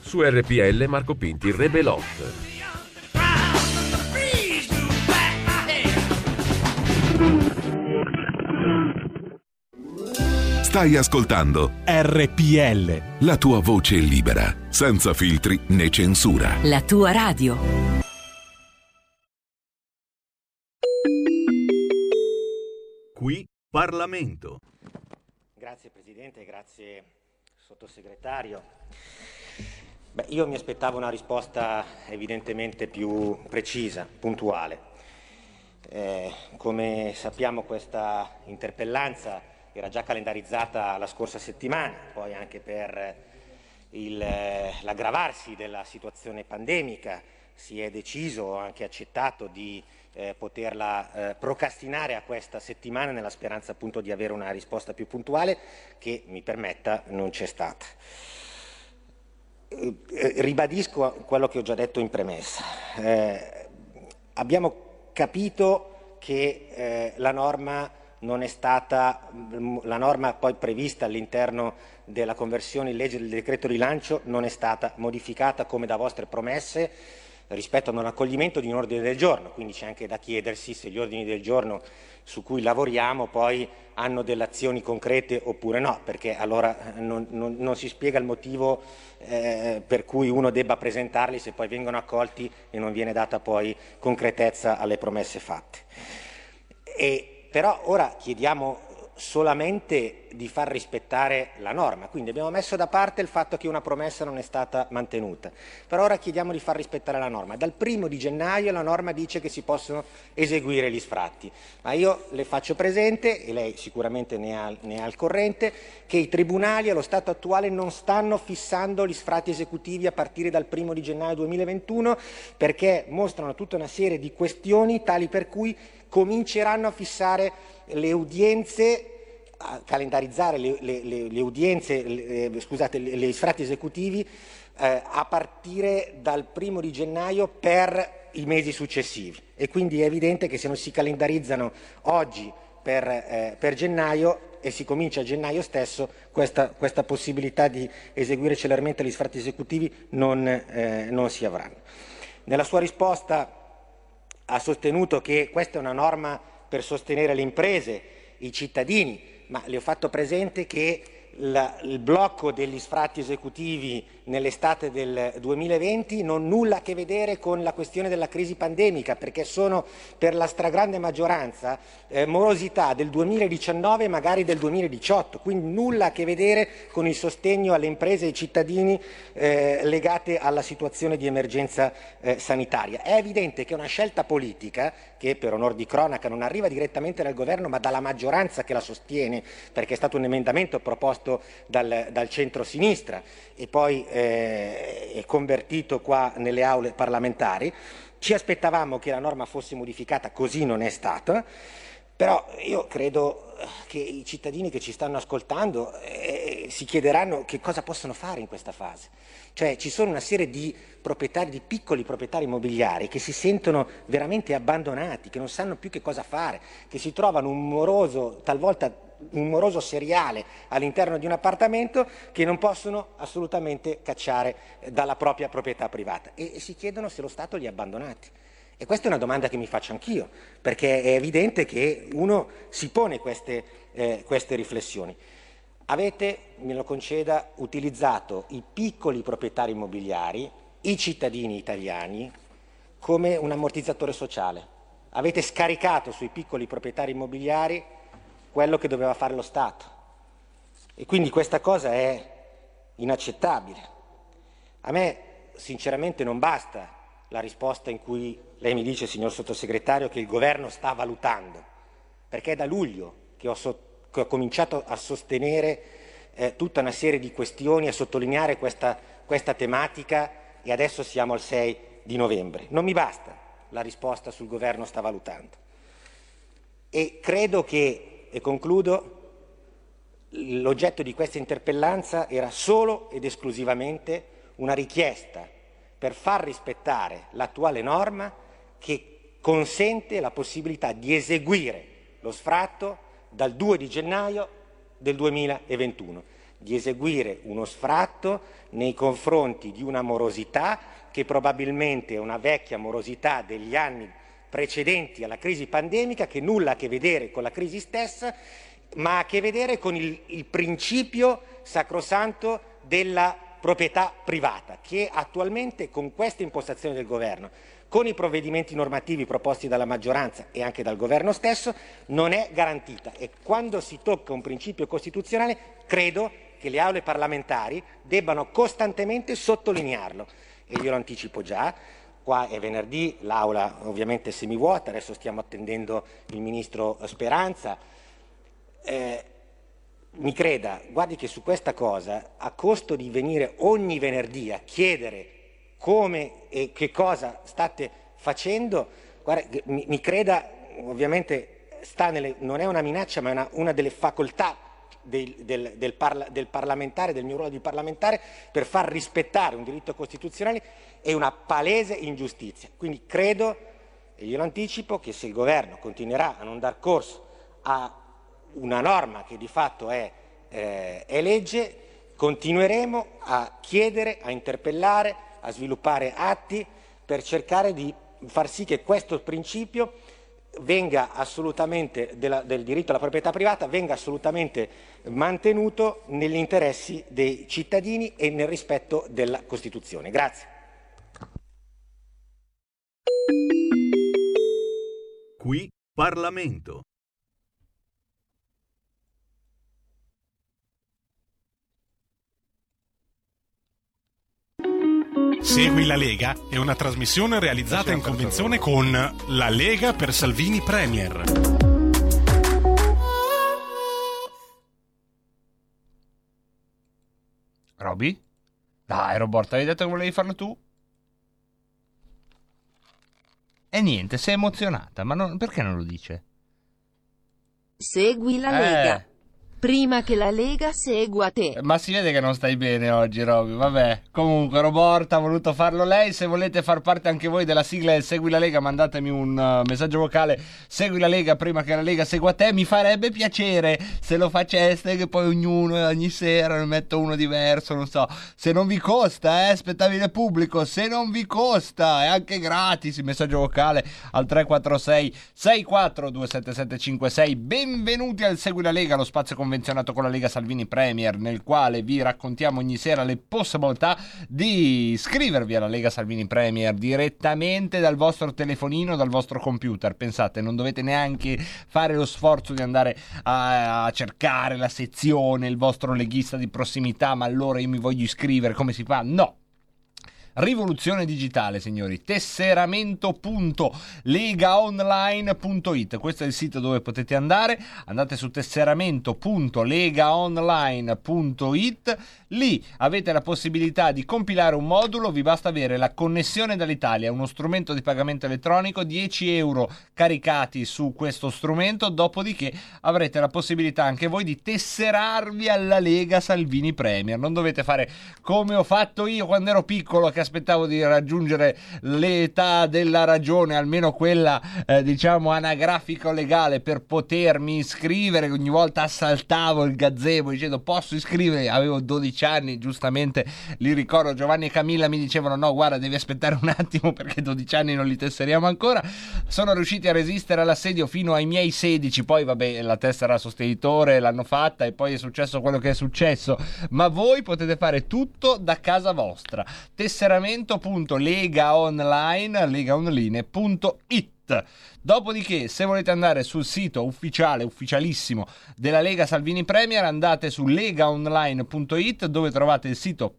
Su RPL Marco Pinti Rebelot. Stai ascoltando RPL. la tua voce libera, senza filtri né censura. La tua radio. Qui Parlamento. Grazie Presidente, grazie Sottosegretario. Beh, io mi aspettavo una risposta evidentemente più precisa, puntuale. Eh, come sappiamo questa interpellanza era già calendarizzata la scorsa settimana, poi anche per il, eh, l'aggravarsi della situazione pandemica si è deciso, anche accettato, di eh, poterla eh, procrastinare a questa settimana nella speranza appunto di avere una risposta più puntuale che, mi permetta, non c'è stata. Eh, eh, ribadisco quello che ho già detto in premessa. Eh, abbiamo capito che eh, la norma non è stata, la norma poi prevista all'interno della conversione in legge del decreto rilancio non è stata modificata come da vostre promesse rispetto a un accoglimento di un ordine del giorno, quindi c'è anche da chiedersi se gli ordini del giorno su cui lavoriamo poi hanno delle azioni concrete oppure no, perché allora non, non- non si spiega il motivo eh, per cui uno debba presentarli se poi vengono accolti e non viene data poi concretezza alle promesse fatte. E, però ora chiediamo solamente di far rispettare la norma, quindi abbiamo messo da parte il fatto che una promessa non è stata mantenuta, però ora chiediamo di far rispettare la norma. Dal primo di gennaio la norma dice che si possono eseguire gli sfratti, ma io le faccio presente, e lei sicuramente ne ha, ne ha al corrente, che i tribunali allo stato attuale non stanno fissando gli sfratti esecutivi a partire dal primo di gennaio 2021 perché mostrano tutta una serie di questioni tali per cui cominceranno a fissare le udienze a calendarizzare le, le- le- le udienze, le- eh, scusate, gli sfratti esecutivi eh, a partire dal primo di gennaio per i mesi successivi. E quindi è evidente che se non si calendarizzano oggi per, eh, per gennaio e si comincia a gennaio stesso, questa, questa possibilità di eseguire celermente gli sfratti esecutivi non, eh, non si avranno. Nella sua risposta ha sostenuto che questa è una norma per sostenere le imprese, i cittadini, ma le ho fatto presente che la- il blocco degli sfratti esecutivi nell'estate del 2020 non ha nulla a che vedere con la questione della crisi pandemica, perché sono per la stragrande maggioranza eh, morosità del 2019 e magari del 2018, quindi nulla a che vedere con il sostegno alle imprese e ai cittadini eh, legate alla situazione di emergenza eh, sanitaria. È evidente che una scelta politica che per onor di cronaca non arriva direttamente dal governo ma dalla maggioranza che la sostiene, perché è stato un emendamento proposto dal, dal centro-sinistra e poi eh, è convertito qua nelle aule parlamentari. Ci aspettavamo che la norma fosse modificata, così non è stata. Però io credo che i cittadini che ci stanno ascoltando eh, si chiederanno che cosa possono fare in questa fase. Cioè ci sono una serie di proprietari, di piccoli proprietari immobiliari che si sentono veramente abbandonati, che non sanno più che cosa fare, che si trovano un moroso, talvolta un moroso seriale all'interno di un appartamento che non possono assolutamente cacciare eh, dalla propria proprietà privata e, si chiedono se lo Stato li ha abbandonati. E questa è una domanda che mi faccio anch'io, perché è evidente che uno si pone queste, eh, queste riflessioni. Avete, me lo conceda, utilizzato i piccoli proprietari immobiliari, i cittadini italiani, come un ammortizzatore sociale. Avete scaricato sui piccoli proprietari immobiliari quello che doveva fare lo Stato. E quindi questa cosa è inaccettabile. A me sinceramente non basta la risposta in cui lei mi dice, signor sottosegretario, che il governo sta valutando, perché è da luglio che ho, so- che ho cominciato a sostenere eh, tutta una serie di questioni, a sottolineare questa, questa tematica e adesso siamo al 6 di novembre. Non mi basta la risposta sul governo sta valutando. E credo che, e concludo, l'oggetto di questa interpellanza era solo ed esclusivamente una richiesta per far rispettare l'attuale norma che consente la possibilità di eseguire lo sfratto dal 2 di gennaio del 2021. di eseguire uno sfratto nei confronti di una morosità che probabilmente è una vecchia morosità degli anni precedenti alla crisi pandemica che nulla ha a che vedere con la crisi stessa, ma ha a che vedere con il, il principio sacrosanto della proprietà privata, che attualmente con questa impostazione del governo, con i provvedimenti normativi proposti dalla maggioranza e anche dal governo stesso, non è garantita. E quando si tocca un principio costituzionale, credo che le aule parlamentari debbano costantemente sottolinearlo. E io lo anticipo già, qua è venerdì, l'aula ovviamente è semivuota, adesso stiamo attendendo il ministro Speranza. Eh, mi creda, guardi che su questa cosa, a costo di venire ogni venerdì a chiedere come e che cosa state facendo, guarda, mi, mi creda, ovviamente nelle, non è una minaccia, ma è una, una delle facoltà del, del, del, parla, del, parlamentare, del mio ruolo di parlamentare, per far rispettare un diritto costituzionale è una palese ingiustizia. Quindi credo, e glielo anticipo, che se il governo continuerà a non dar corso a una norma che di fatto è, eh, è legge, continueremo a chiedere, a interpellare, a sviluppare atti per cercare di far sì che questo principio della, del diritto alla proprietà privata venga assolutamente mantenuto negli interessi dei cittadini e nel rispetto della Costituzione. Grazie. Qui Parlamento. Segui la Lega è una trasmissione realizzata in convenzione con La Lega per Salvini Premier. Roby? Dai, Roborta, avevi detto che volevi farlo tu? E niente, sei emozionata, ma non- perché non lo dice? Segui la Eh. Lega. Prima che la Lega segua te. Ma si vede che non stai bene oggi, Roby. Vabbè, comunque, Roborta ha voluto farlo lei. Se volete far parte anche voi della sigla del Segui la Lega, mandatemi un uh, messaggio vocale. Segui la Lega prima che la Lega segua te. Mi farebbe piacere se lo faceste, che poi ognuno ogni sera ne metto uno diverso. Non so. Se non vi costa, eh, spettabile pubblico. Se non vi costa, è anche gratis il messaggio vocale al 346 64 27756. Benvenuti al Segui la Lega, lo spazio convenzionato con la Lega Salvini Premier, nel quale vi raccontiamo ogni sera le possibilità di iscrivervi alla Lega Salvini Premier direttamente dal vostro telefonino, dal vostro computer. Pensate, non dovete neanche fare lo sforzo di andare a, a cercare la sezione, il vostro leghista di prossimità, ma allora io mi voglio iscrivere, come si fa? No. Rivoluzione digitale, signori. Tesseramento.legaonline.it. Questo è il sito dove potete andare. Andate su tesseramento.legaonline.it. Lì avete la possibilità di compilare un modulo. Vi basta avere la connessione dall'Italia, uno strumento di pagamento elettronico, 10 euro caricati su questo strumento. Dopodiché avrete la possibilità anche voi di tesserarvi alla Lega Salvini Premier. Non dovete fare come ho fatto io quando ero piccolo, che aspettavo di raggiungere l'età della ragione, almeno quella eh, diciamo anagrafica o legale, per potermi iscrivere. Ogni volta assaltavo il gazebo dicendo posso iscrivermi. Avevo 12 anni, giustamente li ricordo. Giovanni e Camilla mi dicevano: no, guarda, devi aspettare un attimo perché 12 anni non li tesseriamo ancora. Sono riusciti a resistere all'assedio fino ai miei 16. Poi, vabbè, la tessera sostenitore l'hanno fatta e poi è successo quello che è successo. Ma voi potete fare tutto da casa vostra. Legaonline.it. Dopodiché, se volete andare sul sito ufficiale, ufficialissimo della Lega Salvini Premier, andate su legaonline.it dove trovate il sito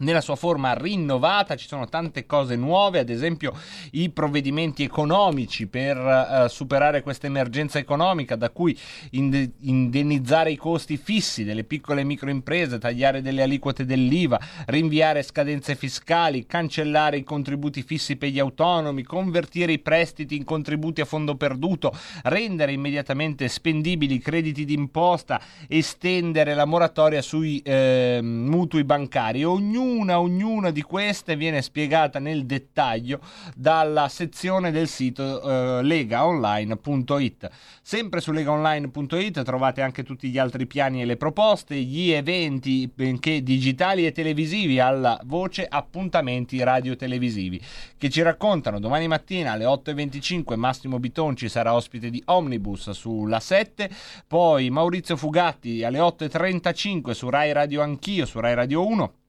nella sua forma rinnovata, ci sono tante cose nuove, ad esempio i provvedimenti economici per eh, superare questa emergenza economica, da cui inde- indennizzare i costi fissi delle piccole e microimprese, tagliare delle aliquote dell'IVA, rinviare scadenze fiscali, cancellare i contributi fissi per gli autonomi, convertire i prestiti in contributi a fondo perduto, rendere immediatamente spendibili i crediti d'imposta, estendere la moratoria sui eh, mutui bancari. Ognuno ognuna, ognuna di queste viene spiegata nel dettaglio dalla sezione del sito eh, legaonline.it. Sempre su legaonline.it trovate anche tutti gli altri piani e le proposte, gli eventi, benché digitali e televisivi, alla voce appuntamenti radio-televisivi, che ci raccontano domani mattina alle 8.25 Massimo Bitonci sarà ospite di Omnibus sulla 7, poi Maurizio Fugatti alle 8.35 su Rai Radio Anch'io, su Rai Radio 1.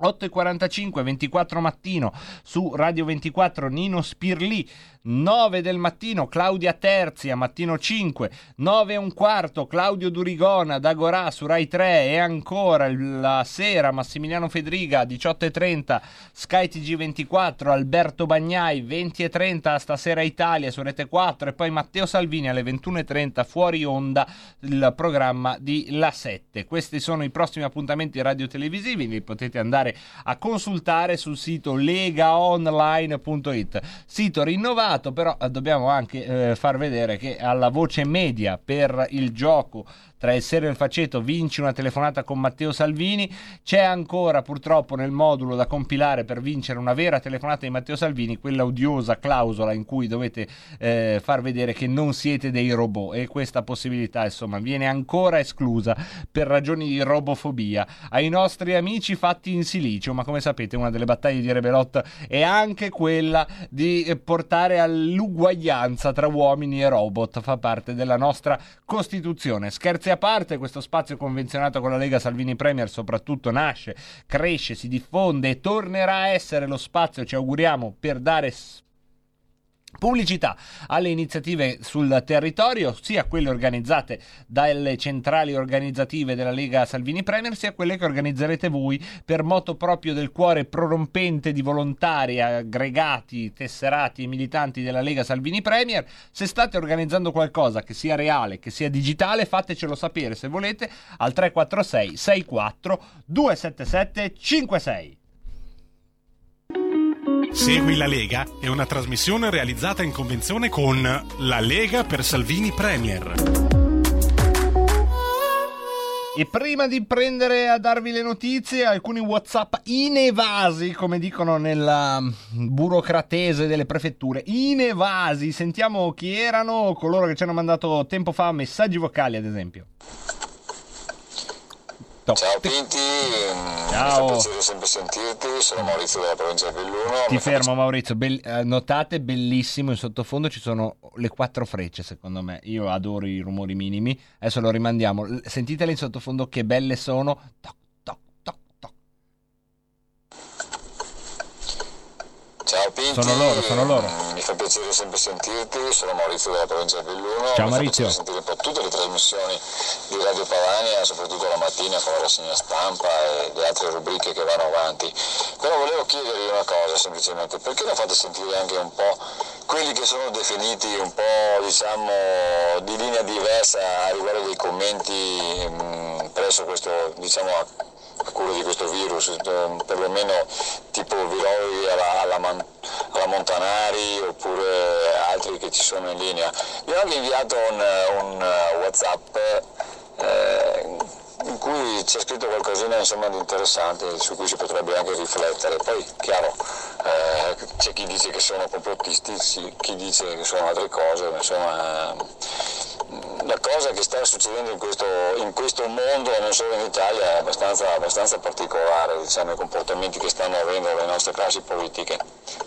8.45, 24 mattino su Radio 24 Nino Spirli, 9 del mattino Claudia Terzi a mattino 5, 9 e un quarto Claudio Durigona da Gorà su Rai 3 e ancora la sera Massimiliano Fedriga 18.30 Sky TG24 Alberto Bagnai 20.30 stasera Italia su Rete 4 e poi Matteo Salvini alle 21.30 fuori onda il programma di La 7. Questi sono i prossimi appuntamenti radio-televisivi, li potete andare a consultare sul sito legaonline.it, sito rinnovato, però eh, dobbiamo anche eh, far vedere che alla voce media per il gioco tra il serio e il faceto vinci una telefonata con Matteo Salvini. C'è ancora purtroppo nel modulo da compilare per vincere una vera telefonata di Matteo Salvini quella odiosa clausola in cui dovete eh, far vedere che non siete dei robot. E questa possibilità insomma viene ancora esclusa per ragioni di robofobia. Ai nostri amici fatti in silicio ma come sapete una delle battaglie di Rebelot è anche quella di portare all'uguaglianza tra uomini e robot. Fa parte della nostra Costituzione. Scherzi parte, questo spazio convenzionato con la Lega Salvini Premier soprattutto nasce, cresce, si diffonde e tornerà a essere lo spazio, ci auguriamo, per dare Pubblicità alle iniziative sul territorio, sia quelle organizzate dalle centrali organizzative della Lega Salvini Premier, sia quelle che organizzerete voi per moto proprio del cuore prorompente di volontari, aggregati, tesserati e militanti della Lega Salvini Premier. Se state organizzando qualcosa che sia reale, che sia digitale, fatecelo sapere se volete al 346 64 277 56. Segui la Lega è una trasmissione realizzata in convenzione con La Lega per Salvini Premier. E prima di prendere a darvi le notizie, alcuni WhatsApp inevasi, come dicono nella burocratese delle prefetture, inevasi. Sentiamo chi erano coloro che ci hanno mandato tempo fa messaggi vocali, ad esempio. Ciao Pinti, Ciao. mi fa piacere sempre sentirti, sono Maurizio della provincia di Belluno. Ti fermo Maurizio, Bell- eh, notate bellissimo in sottofondo ci sono le quattro frecce secondo me, io adoro i rumori minimi, adesso lo rimandiamo, sentitele in sottofondo che belle sono, Toc, Ciao Pinti, Sono loro, sono loro. Mm, fa piacere sempre sentirti, sono Maurizio della provincia di Belluno. Ciao, mi fa Maurizio. piacere sentire un po' tutte le trasmissioni di Radio Padania, soprattutto la mattina con la rassegna stampa e le altre rubriche che vanno avanti. Però volevo chiedervi una cosa semplicemente, perché non fate sentire anche un po' quelli che sono definiti un po' diciamo di linea diversa a riguardo dei commenti mh, presso questo diciamo a cura di questo virus, eh, perlomeno tipo virologi alla, alla, Man- alla Montanari oppure altri che ci sono in linea. Vi ho anche inviato un, un, eh, Whatsapp eh, in cui c'è scritto qualcosina insomma, di interessante su cui si potrebbe anche riflettere. Poi, chiaro, eh, c'è chi dice che sono complottisti, chi dice che sono altre cose, ma insomma la cosa che sta succedendo in questo, in questo mondo, non solo in Italia, è abbastanza, abbastanza particolare, diciamo, i comportamenti che stanno avendo le nostre classi politiche.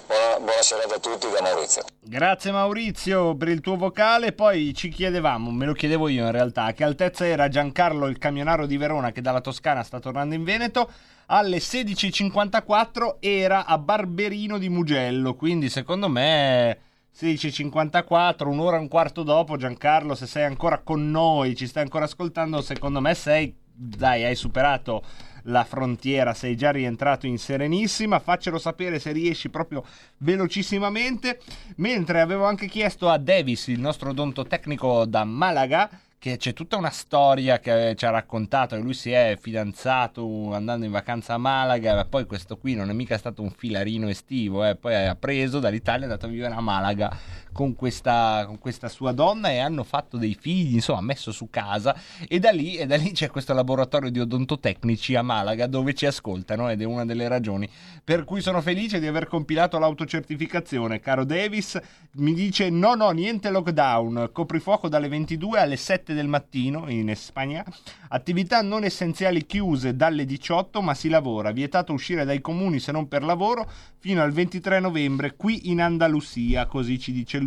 Buona, buona serata a tutti da Maurizio. Grazie Maurizio per il tuo vocale. Poi ci chiedevamo, me lo chiedevo io in realtà, a che altezza era Giancarlo il camionaro di Verona che dalla Toscana sta tornando in Veneto. Alle 16.54 era a Barberino di Mugello, quindi secondo me 16.54, un'ora e un quarto dopo Giancarlo, se sei ancora con noi, ci stai ancora ascoltando, secondo me sei, dai, hai superato la frontiera, sei già rientrato in Serenissima, faccelo sapere se riesci proprio velocissimamente, mentre avevo anche chiesto a Davis, il nostro odontotecnico da Malaga, che c'è tutta una storia che ci ha raccontato che lui si è fidanzato andando in vacanza a Malaga, ma poi questo qui non è mica stato un filarino estivo, eh, poi ha preso dall'Italia e è andato a vivere a Malaga con questa, con questa sua donna e hanno fatto dei figli, insomma, messo su casa e da lì, e da lì c'è questo laboratorio di odontotecnici a Malaga dove ci ascoltano ed è una delle ragioni per cui sono felice di aver compilato l'autocertificazione. Caro Davis, mi dice no, no, niente lockdown, coprifuoco dalle 22 alle 7 del mattino in Spagna, attività non essenziali chiuse dalle 18 ma si lavora, vietato uscire dai comuni se non per lavoro fino al 23 novembre qui in Andalusia, così ci dice lui.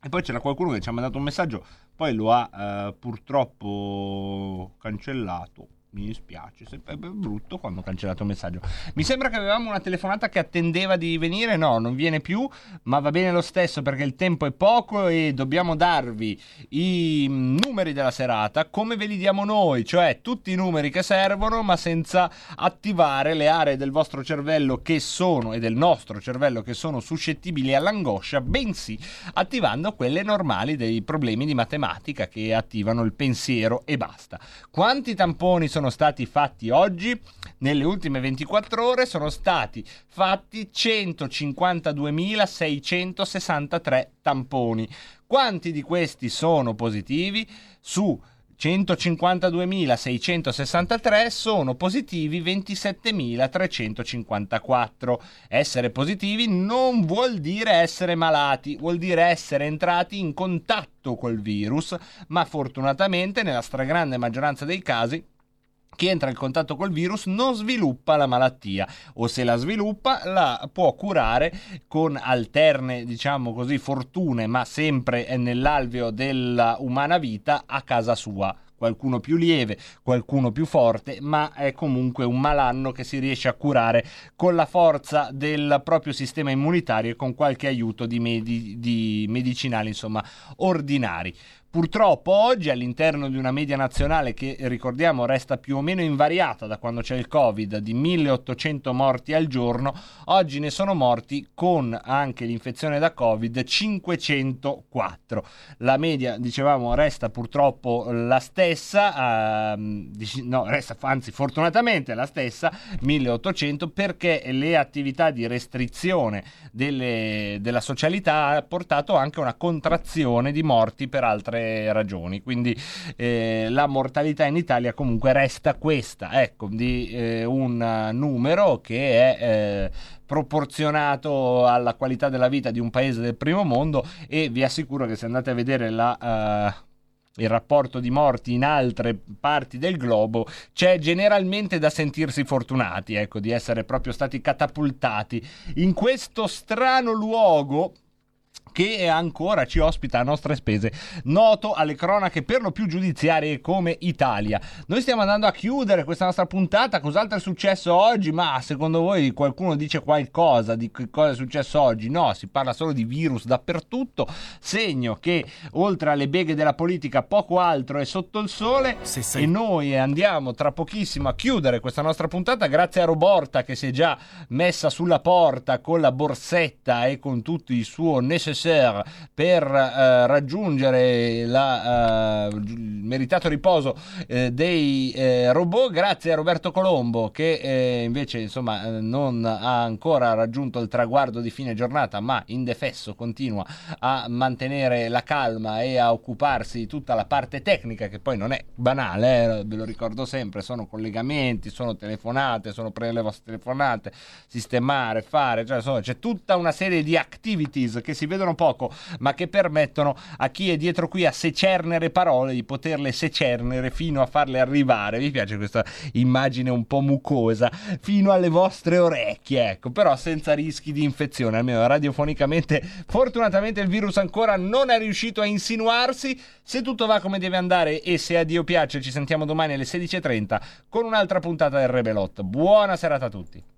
E poi c'era qualcuno che ci ha mandato un messaggio, poi lo ha eh, purtroppo cancellato. Mi dispiace, è brutto quando ho cancellato il messaggio. Mi sembra che avevamo una telefonata che attendeva di venire, no, non viene più, ma va bene lo stesso perché il tempo è poco e dobbiamo darvi i numeri della serata come ve li diamo noi, cioè tutti i numeri che servono, ma senza attivare le aree del vostro cervello che sono e del nostro cervello che sono suscettibili all'angoscia, bensì attivando quelle normali dei problemi di matematica che attivano il pensiero e basta. Quanti tamponi sono sono stati fatti oggi? Nelle ultime 24 ore sono stati fatti 152.663 tamponi. Quanti di questi sono positivi? Su 152.663 sono positivi 27.354. Essere positivi non vuol dire essere malati, vuol dire essere entrati in contatto col virus, ma fortunatamente nella stragrande maggioranza dei casi chi entra in contatto col virus non sviluppa la malattia o se la sviluppa la può curare con alterne, diciamo così, fortune, ma sempre nell'alveo della umana vita a casa sua qualcuno più lieve, qualcuno più forte, ma è comunque un malanno che si riesce a curare con la forza del proprio sistema immunitario e con qualche aiuto di, medi- di medicinali, insomma, ordinari. Purtroppo oggi all'interno di una media nazionale che ricordiamo resta più o meno invariata da quando c'è il Covid di 1800 morti al giorno, oggi ne sono morti con anche l'infezione da Covid 504. La media, dicevamo, resta purtroppo la stessa, ehm, no, resta anzi fortunatamente la stessa, 1800 perché le attività di restrizione delle, della socialità ha portato anche a una contrazione di morti per altre ragioni. Quindi eh, la mortalità in Italia comunque resta questa, ecco, di eh, un numero che è eh, proporzionato alla qualità della vita di un paese del primo mondo e vi assicuro che se andate a vedere la... Uh, il rapporto di morti in altre parti del globo, c'è generalmente da sentirsi fortunati, ecco, di essere proprio stati catapultati in questo strano luogo che ancora ci ospita a nostre spese, noto alle cronache per lo più giudiziarie come Italia. Noi stiamo andando a chiudere questa nostra puntata, cos'altro è successo oggi? Ma secondo voi qualcuno dice qualcosa di cosa è successo oggi? No, si parla solo di virus dappertutto, segno che oltre alle beghe della politica poco altro è sotto il sole sì, sì. e noi andiamo tra pochissimo a chiudere questa nostra puntata grazie a Roborta che si è già messa sulla porta con la borsetta e con tutto il suo necessario nécessaire per eh, raggiungere la, eh, il meritato riposo eh, dei eh, robot, grazie a Roberto Colombo che eh, invece insomma, non ha ancora raggiunto il traguardo di fine giornata, ma indefesso continua a mantenere la calma e a occuparsi di tutta la parte tecnica che poi non è banale, ve lo ricordo sempre, sono collegamenti, sono telefonate, sono prendere le vostre telefonate, sistemare, fare, cioè insomma c'è tutta una serie di activities che si vedono poco, ma che permettono a chi è dietro qui a secernere parole di poterle secernere fino a farle arrivare. Mi piace questa immagine un po' mucosa, fino alle vostre orecchie, ecco, però senza rischi di infezione, almeno radiofonicamente. Fortunatamente il virus ancora non è riuscito a insinuarsi. Se tutto va come deve andare e se a Dio piace, ci sentiamo domani alle 16.30 con un'altra puntata del Rebelot. Buona serata a tutti.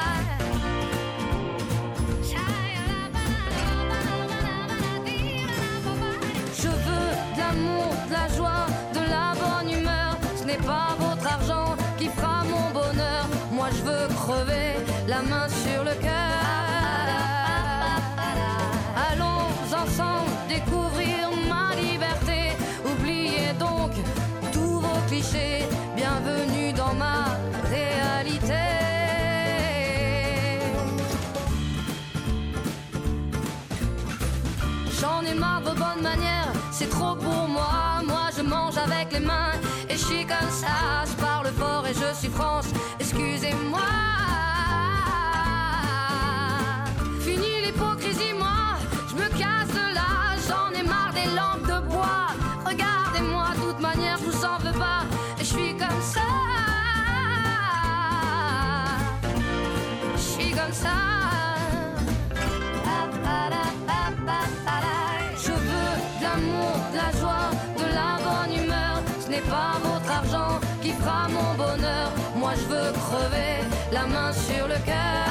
Moi je veux crever la main sur le cœur. Allons ensemble découvrir ma liberté. Oubliez donc tous vos clichés. Bienvenue dans ma réalité. J'en ai marre de vos bonnes manières, c'est trop pour moi. Moi je mange avec les mains et je suis comme ça. Je parle fort et je suis France, Je veux crever la main sur le cœur.